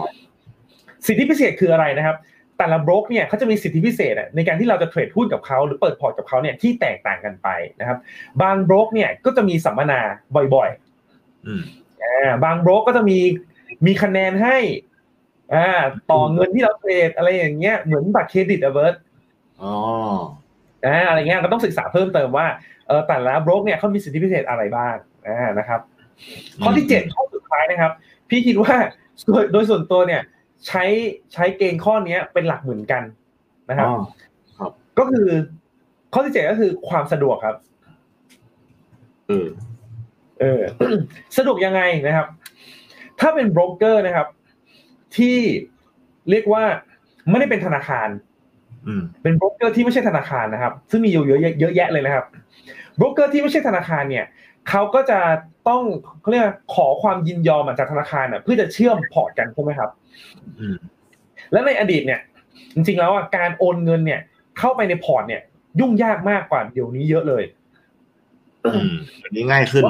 สิทธิพิเศษคืออะไรนะครับ แต่ละโบรกเนี่ยเขาจะมีสิทธิพิเศษอะในการที่เราจะเทรดหุ้นกับเขาหรือเปิดพอร์ตกับเขาเนี่ยที่แตกต่างกันไปนะครับ บางโบรกเนี่ยก็จะมีสัมมนาบ่อยอืมๆอ่าบางโบรกก็จะมีมีคะแนนให้อ่าต่อเงินที่เราเทรดอะไรอย่างเงี้ยเหมือนบัตรเครดิตอะเบิร์ตอ๋ออ่าอะไรเงี้ยก็ต้องศึกษาเพิ่มเติมว่าเออแต่ละบล็อกเนี่ยเขามีสิทธิพิเศษอะไรบ้างอ่านะครับ ข้อที่เจ็ดข้อสุดท้ายนะครับ พี่คิดว่าโดยโดยส่วนตัวเนี่ย ใช้ใช้เกณฑ์ข้อเนี้ยเป็นหลักเหมือนกันนะครับอ๋อก็คือข้อที่เจ็ดก็คือความสะดวกครับ เออ เออ สะดวกยังไงนะครับ ถ้าเป็นโบรกเกอร์นะครับ ที่เรียกว่าไม่ได้เป็นธนาคารอืมเป็นโบรกเกอร์ที่ไม่ใช่ธนาคารนะครับ ซึ่งมีอยู่เยอะแยะเยอะแยะเลยนะครับโบรกเกอร์ที่ไม่ใช่ธนาคารเนี่ย เขาก็จะต้องเขาเรียกว่าขอความยินยอมจากธนาคารน่ะเพื่อจะเชื่อมพอร์ตกันใช่ไหมครับอืมและในอดีตเนี่ย จริงๆแล้วอะการโอนเงินเนี่ย เข้าไปในพอร์ตเนี่ย ยุ่งยากมากกว่าเดี๋ยวนี้เยอะเลยอืมอันนี้ง่ายขึ้น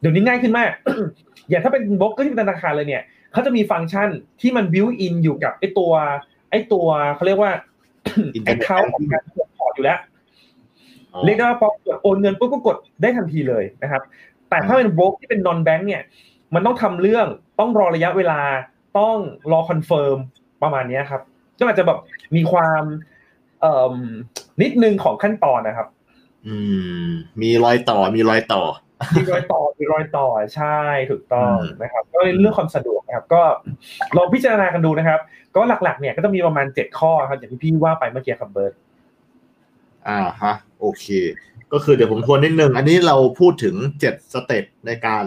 เดี๋ยวนี้ง่ายขึ้นมาก อย่างถ้าเป็นโบรกเกอร์ที่เป็นธนาคารเลยเนี่ยเขาจะมีฟังก์ชันที่มัน built-in อยู่กับไอตัว ไอตัวเขาเรียกว่า Internet account ของการเปิดพอร์ตอยู่แล้วอ๋อ เรียกได้ว่าพอกดโอนเงินปุ๊บก็กดได้ทันทีเลยนะครับ แต่ถ้าเป็นโบรกที่เป็น non-bank เนี่ย มันต้องทำเรื่องต้องรอระยะเวลาต้องรอ confirm ประมาณเนี้ยครับ ก็อาจจะแบบมีความเอ่อนิดนึงของขั้นตอนนะครับ อืม มีรอยต่อมีรอยต่อมีรอยต่อมีรอยต่อใช่ถูกต้องอืมนะครับ ก็เรื่องความสะดวกนะครับ ก็ลองพิจารณากันดูนะครับ ก็หลักๆเนี่ยก็จะมีประมาณเจ็ดข้อครับอย่างที่พี่ว่าไปเมื่อกี้ครับเบิร์ต อ่าฮะโอเค ก็คือเดี๋ยวผมทวนนิดนึง อันนี้เราพูดถึงเจ็ด step ในการ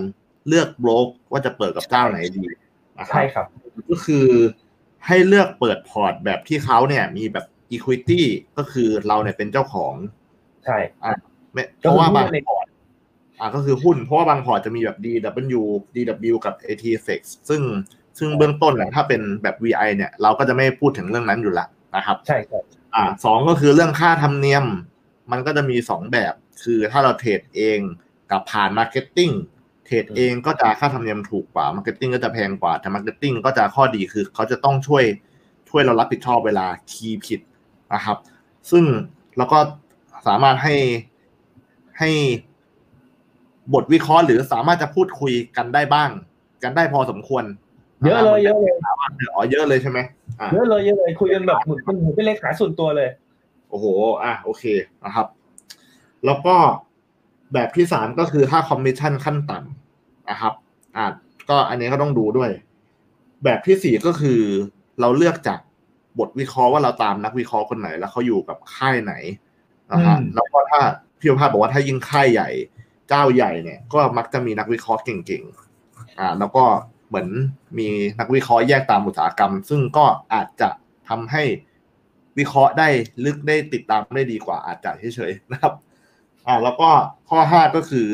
เลือกโบรกว่าจะเปิดกับเจ้าไหนดีนะครับใช่ครับ ก็คือให้เลือกเปิดพอร์ตแบบที่เขาเนี่ยมีแบบ equity ก็คือเราเนี่ยเป็นเจ้าของ ใช่ไม่เพราะว่าบางในพอร์ตอ่าก็คือหุ้นเพราะว่าบางพอร์ตจะมีแบบ DW DW กับ TFEX ซึ่งซึ่งเบื้องต้นเนี่ยถ้าเป็นแบบ VI เนี่ย เราก็จะไม่พูดถึงเรื่องนั้นอยู่ละนะครับ ใช่ครับ อ่าสองก็คือเรื่องค่าธรรมเนียม มันก็จะมีสองแบบ คือถ้าเราเทรดเองกับผ่าน marketing เทรดเองก็จะค่าธรรมเนียมถูกกว่า marketing ก็จะแพงกว่าแต่ marketing ก็จะข้อดีคือเขาจะต้องช่วยช่วยเรารับผิดชอบเวลา key ผิดนะครับ ซึ่งเราก็สามารถให้ให้บทวิเคราะห์หรือสามารถจะพูดคุยกันได้บ้าง กันได้พอสมควร เยอะเลยเยอะเลยอ๋อเยอะเลยใช่ไหมอ่า เยอะเลยเยอะเลยคุยกันแบบเหมือนเป็นเหมือนเป็นเลขาส่วนตัวเลย โอ้โห อะโอเคนะครับ แล้วก็แบบที่สามก็คือถ้าคอมมิชชั่นขั้นต่ำนะครับอะก็อันนี้ก็ต้องดูด้วย แบบที่สี่ก็คือเราเลือกจากบทวิเคราะห์ว่าเราตามนักวิเคราะห์คนไหน แล้วเขาอยู่กับค่ายไหนนะฮะอืมแล้วก็ถ้าพี่ประภาสบอกว่าถ้ายิ่งค่ายใหญ่ เจ้าใหญ่เนี่ย ก็มักจะมีนักวิเคราะห์เก่งๆอ่า แล้วก็ เหมือนมีนักวิเคราะห์แยกตามอุตสาหกรรม ซึ่งก็อาจจะทำให้วิเคราะห์ได้ลึกได้ติดตามได้ดีกว่าอาจจะเฉยๆนะครับอ่าแล้วก็ข้อห้าก็คือ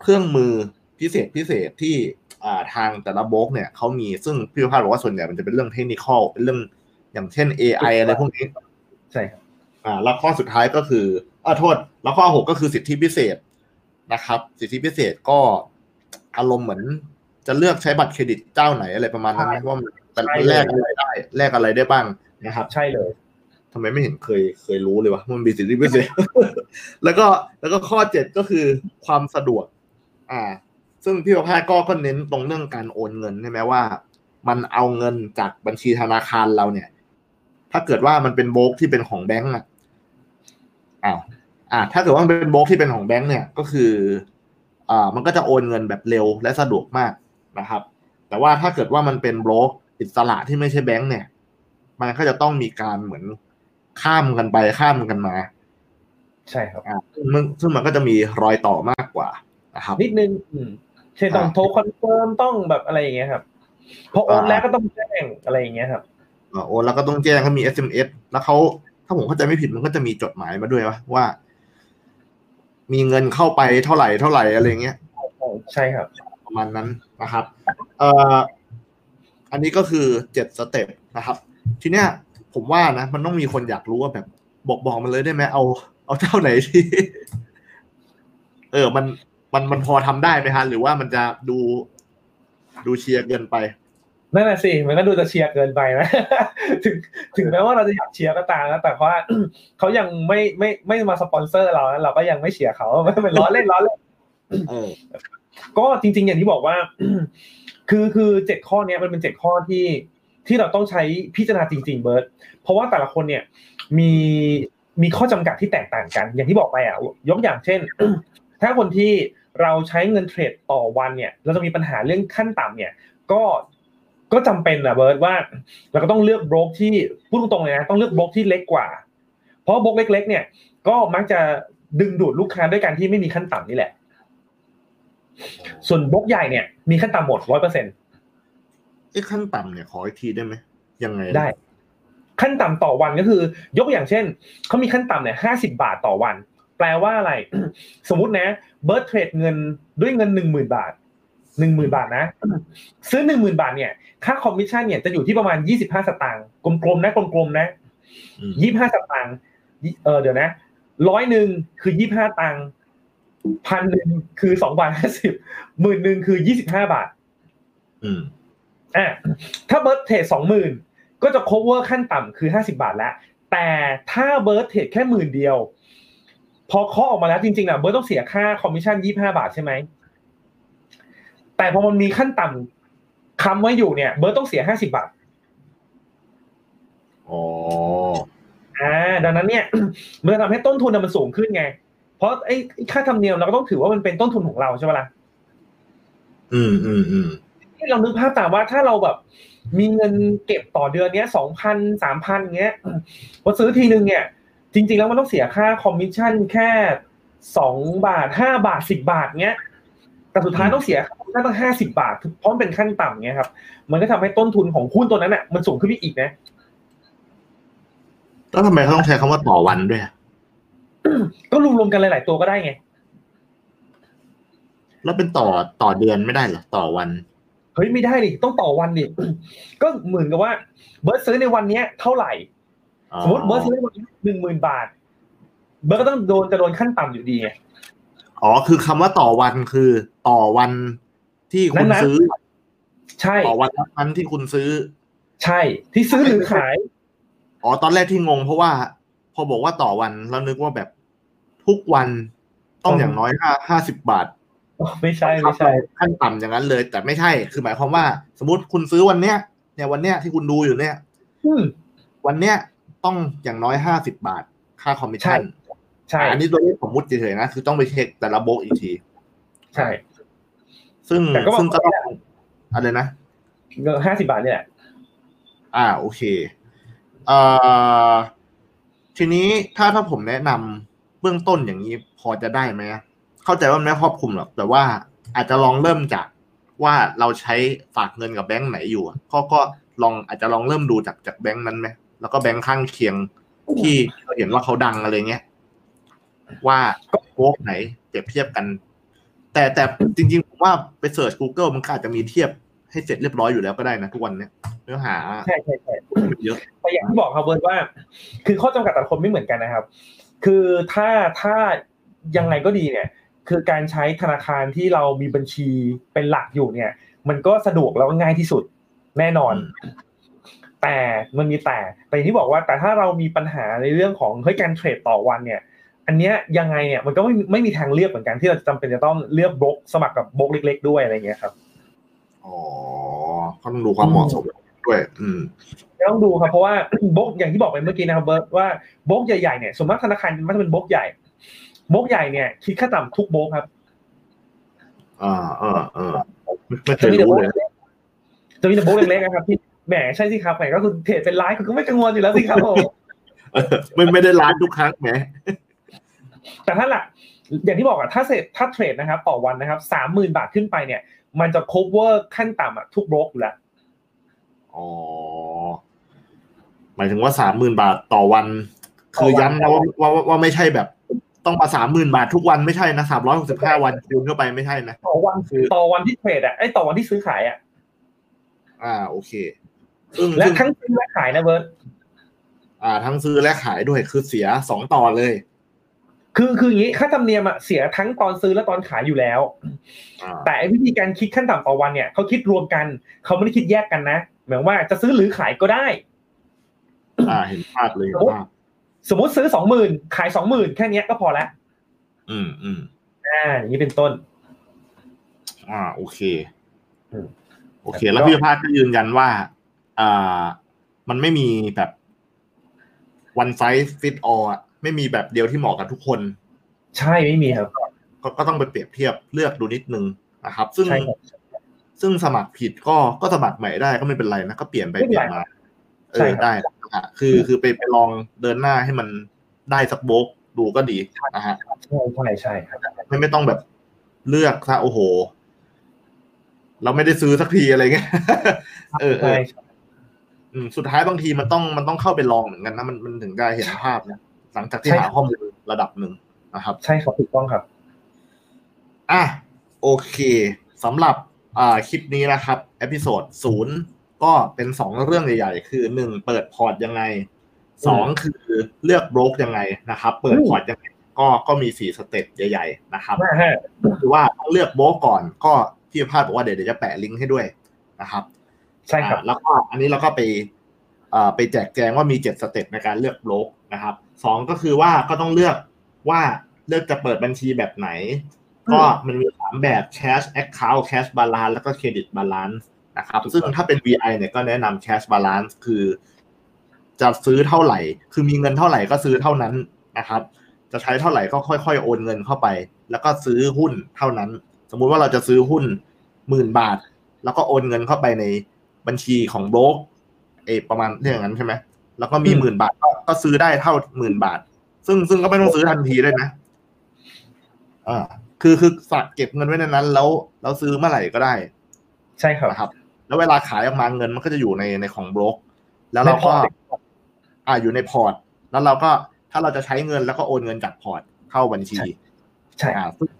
เครื่องมือพิเศษพิเศษที่อ่าทางแต่ละบล็อกเนี่ยเขามีซึ่งพี่ประภาบอกว่าส่วนใหญ่มันจะเป็นเรื่องเทคนิคอลเป็นเรื่องอย่างเช่น AI อะไรพวกนี้ใช่ครับอ่าแล้วข้อสุดท้ายก็คืออ่าโทษ แล้วข้อหกก็คือสิทธิพิเศษนะครับ สิทธิพิเศษก็อารมณ์เหมือน จะเลือกใช้บัตรเครดิตเจ้าไหนอะไรประมาณนั้นนะว่ามันแต่แลกอะไรได้แลกอะไรได้บ้างนะครับ ใช่เลยทำไมไม่เห็นเคยเคยรู้เลยวะมันมีสิทธิพิเศษแล้วก็แล้วก็ข้อเจ็ดก็คือความสะดวก อ่า ซึ่งพี่ประภาสก็ก็เน้นตรงเรื่องการโอนเงินใช่ไหมว่า มันเอาเงินจากบัญชีธนาคารเราเนี่ย ถ้าเกิดว่ามันเป็นโบกที่เป็นของแบงก์อะอ้าวอ่า ถ้าเกิดว่ามันเป็นโบรกที่เป็นของแบงก์เนี่ยก็คืออ่ามันก็จะโอนเงินแบบเร็วและสะดวกมาก นะครับ แต่ว่าถ้าเกิดว่ามันเป็นโบรกอิสระที่ไม่ใช่แบงก์เนี่ย มันก็จะต้องมีการเหมือนข้ามกันไปข้ามกันมา ใช่ครับอ่าซึ่งมันซึ่งมันก็จะมีรอยต่อมากกว่านะครับนิดนึงอืมเช่นต้องอ่าโทร confirm ต้องแบบอะไรอย่างเงี้ยครับพอโอนอ่าแล้วก็ต้องแจ้งอะไรอย่างเงี้ยครับอ่าโอนแล้วก็ต้องแจ้งเขามี SMS แล้วเขาถ้าผมเข้าใจไม่ผิดมันก็จะมีจดหมายมาด้วยวะว่า มีเงินเข้าไปเท่าไหร่เท่าไหร่อะไรเงี้ยใช่ครับ ประมาณนั้นนะครับเอ่ออันนี้ก็คือเจ็ดสเต็ปนะครับ ทีเนี้ยผมว่านะ มันต้องมีคนอยากรู้ว่าแบบ บอกบอกมันเลยได้ไหมเอา เอาเจ้าไหนที่เออ มันมันมันพอทำได้ไหมฮะหรือว่ามันจะดูดูเชียร์เกินไปนั่นแหละสิมันก็ดูจะเชียร์เกินไปนะถึงถึงแม้ว่าเราจะอยากเชียร์ก็ตามนะแต่ว่าเขายังไม่ไม่ไม่มาสปอนเซอร์เรานะเราก็ยังไม่เชียร์เขาไม่เป็นล้อเล่นล้อเล่นเออ ก็จริง ๆ อย่างที่บอกว่า คือคือเจ็ดข้อเนี้ยมันเป็นเจ็ดข้อที่ที่เราต้องใช้พิจารณาจริง ๆ เบิร์ตเพราะว่าแต่ละคนเนี่ยมีมีข้อจำกัดที่แตกต่างกัน อย่างที่บอกไปอะยกอย่างเช่น ถ้าคนที่เราใช้เงินเทรดต่อวันเนี่ย เราจะมีปัญหาเรื่องขั้นต่ำเนี่ย ก็ก็จำเป็นนะเบิร์ตว่า เราก็ต้องเลือกบล็อกที่พูดตรงๆเลยนะต้องเลือกบล็อกที่เล็กกว่า เพราะบล็อกเล็ก ๆ เนี่ยก็มักจะดึงดูดลูกค้าด้วยการที่ไม่มีขั้นต่ำนี่แหละ ส่วนบล็อกใหญ่เนี่ยมีขั้นต่ำหมดร้อยเปอร์เซ็นไอ้ขั้นต่ำเนี่ยขออีกทีได้ไหมยังไงนะได้ ขั้นต่ำต่อวันก็คือ ยกอย่างเช่นเขามีขั้นต่ำเนี่ยห้าสิบบาทต่อวัน แปลว่าอะไร สมมุตินะ เบิร์ดเทรดเงินด้วยเงินหนึ่งหมื่นบาทหนึ่งหมื่นบาทนะ ซื้อหนึ่งหมื่นบาทเนี่ย ค่าคอมมิชชั่นเนี่ยจะอยู่ที่ประมาณยี่สิบห้าสตางค์กลมๆนะกลมๆนะอืมยี่ห้าสตางค์เออเดี๋ยวนะร้อยหนึ่งคือยี่ห้าตังค์ พันหนึ่งคือสองบาทห้าสิบหมื่นหนึ่งคือยี่สิบห้าบาท อืมอะถ้าเบิร์ดเทรดสองหมื่นก็จะ cover ขั้นต่ำคือห้าสิบบาทแล้ว แต่ถ้าเบิร์ดเทรดแค่หมื่นเดียว พอเคาะออกมาแล้วจริงๆอะเบิร์ดต้องเสียค่าคอมมิชชั่นยี่ห้าบาทใช่ไหม แต่พอมันมีขั้นต่ำค้ำไว้อยู่เนี่ย เบิร์ดต้องเสียห้าสิบบาทอ๋ออ่าดังนั้นเนี่ยมันจะทำให้ต้นทุนน่ะมันสูงขึ้นไง เพราะไอ้ไอ้ค่าธรรมเนียมเราก็ต้องถือว่ามันเป็นต้นทุนของเราใช่ไหมล่ะอืมอืมอืมที่เรานึกภาพตามว่าถ้าเราแบบ มีเงินเก็บต่อเดือนเนี้ยสองพันสามพันเงี้ยพอซื้อทีนึงเนี่ย จริง ๆ แล้วมันต้องเสียค่าคอมมิชชั่นแค่สองบาทห้าบาทสิบบาทเงี้ยแต่สุดท้ายต้องเสียค่าคอมมิชชั่นตั้งห้าสิบบาทเพราะมันเป็นขั้นต่ำเงี้ยครับ มันก็ทำให้ต้นทุนของหุ้นตัวนั้นอะ มันสูงขึ้นไปอีกนะแล้วทำไมเขาต้องใชคำว่าต่อวันด้วยอะ ก็รวมๆกันหลายๆตัวก็ได้ไง แล้วเป็นต่อต่อเดือนไม่ได้เหรอต่อวัน เฮ้ยไม่ได้ดิต้องต่อวันดิก็เหมือนกับว่า เบิร์ดซื้อในวันเนี้ยเท่าไหร่อ๋อสมมติเบิร์ดซื้อในวันนี้หนึ่งหมื่นบาท เบิร์ดก็ต้องโดนจะโดนขั้นต่ำอยู่ดีไงอ๋อคือคำว่าต่อวันคือ ต่อวันที่คุณนั้นๆซื้อ ใช่ต่อวันนั้นที่คุณซื้อ ใช่ ที่ซื้อหรือขาย อ๋อตอนแรกที่งงเพราะว่า พอบอกว่าต่อวันแล้วนึกว่าแบบ ทุกวันต้องอย่างน้อยห้าห้าสิบบาทไม่ใช่ไม่ใช่ขั้นต่ำอย่างนั้นเลย แต่ไม่ใช่คือหมายความว่า สมมติคุณซื้อวันเนี้ยเนี่ยวันเนี้ยที่คุณดูอยู่เนี่ยอืมวันเนี้ยต้องอย่างน้อยห้าสิบบาท ค่าคอมมิชชั่นใช่ อันนี้ตัวเลขสมมติเฉยๆนะ คือต้องไปเช็คแต่ละโบรกอีกที ใช่ ซึ่งแต่ก็บอกซึ่งก็ต้องอะไรนะห้าสิบบาทนี่แหละอ่า โอเคเอ่อทีนี้ถ้าถ้าผมแนะนำ เบื้องต้นอย่างนี้พอจะได้ไหมเข้าใจว่ามันไม่ครอบคลุมหรอกแต่ว่าอาจจะลองเริ่มจากว่าเราใช้ฝากเงินกับแบงก์ไหนอยู่อะก็ก็ลองอาจจะลองเริ่มดูจากจากแบงก์นั้นไหมแล้วก็แบงก์ข้างเคียงที่เราเห็นว่าเขาดังอะไรเงี้ยว่าโก๊กไหนเปรียบเทียบกัน แต่แต่จริง ๆ ผมว่าไปเสิร์ช Google มันก็อาจจะมีเทียบให้เสร็จเรียบร้อยอยู่แล้วก็ได้นะทุกวันเนี้ยเนื้อหาใช่ใช่ใช่เยอะแต่อย่างที่บอกครับเบิร์ดว่า คือข้อจำกัดแต่ละคนไม่เหมือนกันนะครับ คือถ้าถ้ายังไงก็ดีเนี่ย คือการใช้ธนาคารที่เรามีบัญชีเป็นหลักอยู่เนี่ย มันก็สะดวกแล้วง่ายที่สุดแน่นอน แต่มันมีแต่แต่ที่บอกว่าแต่ถ้าเรามีปัญหาในเรื่องของเฮ้ยการเทรดต่อวันเนี่ย อันเนี้ยยังไงเนี่ยมันก็ไม่ไม่มีทางเลือกเหมือนกันที่เราจะจำเป็นจะต้องเลือกบล็อกสมัครกับบล็อกเล็ก ๆ ด้วยอะไรเงี้ยครับอ๋อต้องดูความเหมาะสม ด้วย อืมต้องดูครับเพราะว่าบล็อกอย่างที่บอกไปเมื่อกี้นะครับเบิร์ตว่าบล็อกใหญ่ๆเนี่ยส่วนมากธนาคารมันจะเป็นบล็อกใหญ่บล็อกใหญ่เนี่ยคิดค่าต่ำทุกบล็อกครับอ่าอ่าอ่าไม่เคจะยมีแต่บรู้ล็อกเลยจะมีแต่บล็อกเล็กๆนะครับที่แหมใช่สิครับแหมก็คือเทรดเป็นไลฟ์คุณก็ไม่กังวลอยู่แล้วสิครับผมเออไม่ไม่ได้ร้านทุกครั้งแหมแต่ถ้าหลักอย่างที่บอกอะถ้าเสร็จถ้าเทรดนะครับต่อวันนะครับสามหมื่นบาทขึ้นไปเนี่ย มันจะ cover ขั้นต่ำอะทุกบล็อกอยู่แล้ว อ๋อ หมายถึงว่าสามหมื่นบาทต่อวัน คือย้ำนะว่าว่าว่าว่าไม่ใช่แบบ ต้องมาสามหมื่นบาททุกวันไม่ใช่นะสามร้อยหกสิบห้าวันคูณเข้าไปไม่ใช่นะต่อวันคือต่อวันที่เทรดอะไอ้ต่อวันที่ซื้อขายอะอ่า โอเคซึ่งและซึ่งทั้งซื้อและขายนะเบิร์ตอ่า ทั้งซื้อและขายด้วยคือเสียสองต่อเลย คือคืออย่างนี้ค่าธรรมเนียมอะเสียทั้งตอนซื้อและตอนขายอยู่แล้วอ่าแต่ไอ้วิธีการคิดขั้นต่ำต่อวันเนี่ยเขาคิดรวมกันเขาไม่ได้คิดแยกกันนะ หมายว่าจะซื้อหรือขายก็ได้ อ่าเห็นภาพเลยเห็นภาพสมมติซื้อสองหมื่นขายสองหมื่นแค่เนี้ยก็พอละอืมอืมอ่าอย่างนี้เป็นต้น อ่า โอเคอืมโอเค แล้วพี่ภาคก็ยืนยันว่า อ่า มันไม่มีแบบ one size fit all อะไม่มีแบบเดียวที่เหมาะกับทุกคน ใช่ไม่มีครับ ก็ก็ต้องไปเปรียบเทียบเลือกดูนิดนึงนะครับ ซึ่งใช่ครับ ซึ่งสมัครผิดก็ก็สมัครใหม่ได้ก็ไม่เป็นไรนะก็เปลี่ยนไปไม่เปเป็นลี่ไรยนมาเอใช่อครับได้นะฮะคือคือไปไปลองเดินหน้าให้มันได้สักโบกดูก็ดีนะฮะใช่ใช่ใช่ครับไม่ไม่ต้องแบบเลือกซะโอ้โห เราไม่ได้ซื้อสักทีอะไรเงี้ยเออเอใช่ออืมสุดท้ายบางทีมันต้องมันต้องเข้าไปลองเหมือนกันนะมันมันถึงจะเห็นภาพนะหลังจากที่หาข้อมูลระดับหนึ่งนะครับ ใช่ครับถูกต้องครับ อะโอเคสำหรับอ่า คลิปนี้นะครับ episode ศูนย์ก็เป็นสองเรื่องใหญ่ๆ คือหนึ่งเปิดพอร์ตยังไงสองคือเลือกโบรกยังไงนะครับ เปิดพอร์ตยังไงก็ก็มีสี่ step ใหญ่ๆนะครับมาฮะคือว่าต้องเลือกโบรกก่อนก็พี่ภาสบอกว่าเดี๋ยวเดี๋ยวจะแปะลิงก์ให้ด้วยนะครับ ใช่ครับอ่าแล้วก็อันนี้เราก็ไปอ่าไปแจกแจงว่ามีเจ็ด step ในการเลือกโบรกนะครับสองก็คือว่าก็ต้องเลือกว่าเลือกจะเปิดบัญชีแบบไหน ก็มันมีสามแบบ cash account cash balance แล้วก็ credit balance นะครับ ซึ่งถ้าเป็น VI เนี่ยก็แนะนำ cash balance คือ จะซื้อเท่าไหร่ คือมีเงินเท่าไหร่ก็ซื้อเท่านั้นนะครับ จะใช้เท่าไหร่ก็ค่อยๆ โอนเงินเข้าไป แล้วก็ซื้อหุ้นเท่านั้น สมมุติว่าเราจะซื้อหุ้นหมื่นบาท แล้วก็โอนเงินเข้าไปในบัญชีของโบรกเออประมาณเรื่องนั้นใช่ไหมแล้วก็มีอืมหมื่นบาทก็ก็ซื้อได้เท่าหมื่นบาท ซึ่งซึ่งก็ไม่ต้องซื้อทันทีด้วยนะอ่า คือคือฝากเก็บเงินไว้ในนั้น แล้วแล้วซื้อเมื่อไหร่ก็ได้ ใช่ครับนะครับ แล้วเวลาขายออกมาเงินมันก็จะอยู่ในในของโบรกแล้วเราก็ในพอร์ตอ่าอยู่ในพอร์ต แล้วเราก็ถ้าเราจะใช้เงินแล้วก็โอนเงินจากพอร์ตเข้าบัญชี ใช่อ่าซึ่ง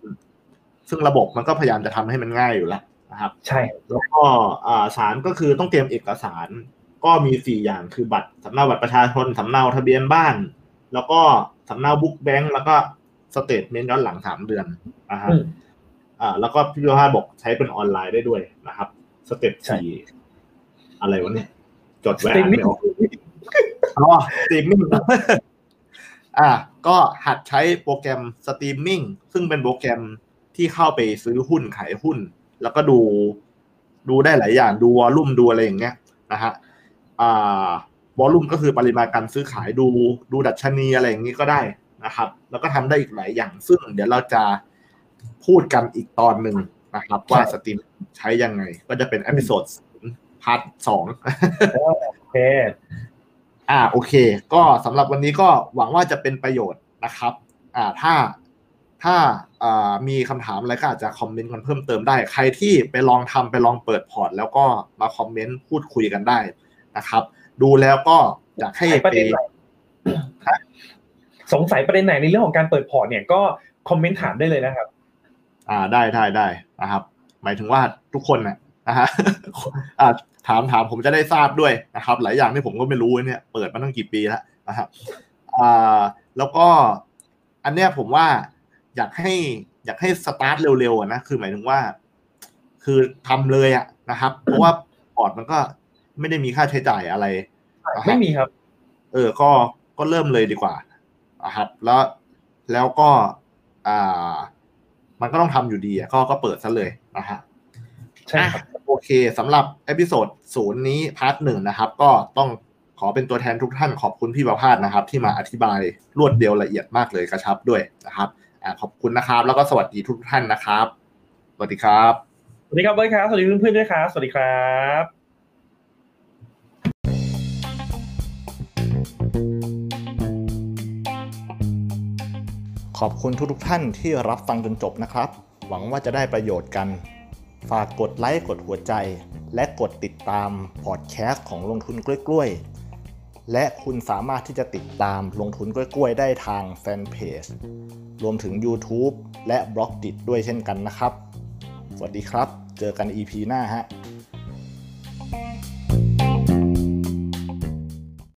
ซึ่งระบบมันก็พยายามจะทำให้มันง่ายอยู่แล้วนะครับ ใช่ แล้วก็อ่าสามก็คือต้องเตรียมเอกสาร ก็มีสี่อย่างคือบัตรสำเนาบัตรประชาชนสำเนาทะเบียนบ้าน แล้วก็สำเนา book bank แล้วก็ statement ย้อนหลังสามเดือนนะฮะอืมอ่า แล้วก็พี่โยฮาบอกใช้เป็นออนไลน์ได้ด้วยนะครับ step ใช่สี่อะไรวะเนี่ย จดสไว้ตรีอ่ามนมิ่ไม่งออกอ๋อสตรีมมิ่งอ่า ก็หัดใช้โปรแกรมสตรีมมิ่งซึ่งเป็นโปรแกรมที่เข้าไปซื้อหุ้นขายหุ้น แล้วก็ดูดูได้หลายอย่างดู volume ดูอะไรอย่างเงี้ยนะฮะอ่า volume ก็คือปริมาณการซื้อขายดูดูดัชนีอะไรอย่างนี้ก็ได้ นะครับ แล้วก็ทำได้อีกหลายอย่าง ซึ่งเดี๋ยวเราจะพูดกันอีกตอนหนึ่งนะครับ ว่า stream ใช้ยังไง ก็จะเป็น episode part สองโอเคอ่าโอเค ก็สำหรับวันนี้ก็หวังว่าจะเป็นประโยชน์นะครับ อ่าถ้าถ้าอ่ามีคำถามอะไรก็อาจจะคอมเมนต์กันเพิ่มเติมได้ ใครที่ไปลองทำไปลองเปิดพอร์ต แล้วก็มาคอมเมนต์พูดคุยกันได้นะครับ ดูแล้วก็อยากให้ไปประเด็นไหน สงสัยประเด็นไหนในเรื่องของการเปิดพอร์ตเนี่ยก็คอมเมนต์ถามได้เลยนะครับ อ่าได้ได้ได้นะครับ หมายถึงว่าทุกคนนะนะฮะอ่าถามถามผมจะได้ทราบด้วยนะครับ หลายอย่างที่ผมก็ไม่รู้เนี่ยเปิดมาตั้งกี่ปีแล้วนะครับอ่าแล้วก็อันเนี้ยผมว่าอยากให้อยากให้สตาร์ทเร็วๆอะนะคือหมายถึงว่า คือทำเลยอะนะครับ เพราะว่าพอร์ตมันก็ไม่ได้มีค่าใช้จ่ายอะไรนะครับไม่มีครับ เออก็ก็เริ่มเลยดีกว่า นะครับแล้วแล้วก็อ่ามันก็ต้องทำอยู่ดีอะก็ก็เปิดซะเลยนะฮะใช่ครับอะโอเคสำหรับ episode ศูนย์นี้ part หนึ่งนะครับ ก็ต้องขอเป็นตัวแทนทุกท่านขอบคุณพี่ประภาสนะครับ ที่มาอธิบายรวดเดียวละเอียดมากเลยกระชับด้วยนะครับอ่าขอบคุณนะครับ แล้วก็สวัสดีทุกท่านนะครับ สวัสดีครับ สวัสดีครับเบิร์ดครับ สวัสดีเพื่อนๆด้วยครับ สวัสดีครับ อบคุณทุกๆท่านที่รับฟังจนจบนะครับ หวังว่าจะได้ประโยชน์กัน ฝากกดไลค์กดหัวใจ และกดติดตามพอดแคสต์ของลงทุนกล้วยๆ และคุณสามารถที่จะติดตามลงทุนกล้วยๆ ได้ทางแฟนเพจรวมถึง YouTube และบล็อกดิด้วยเช่นกันนะครับ สวัสดีครับ เจอกัน EP หน้าฮะ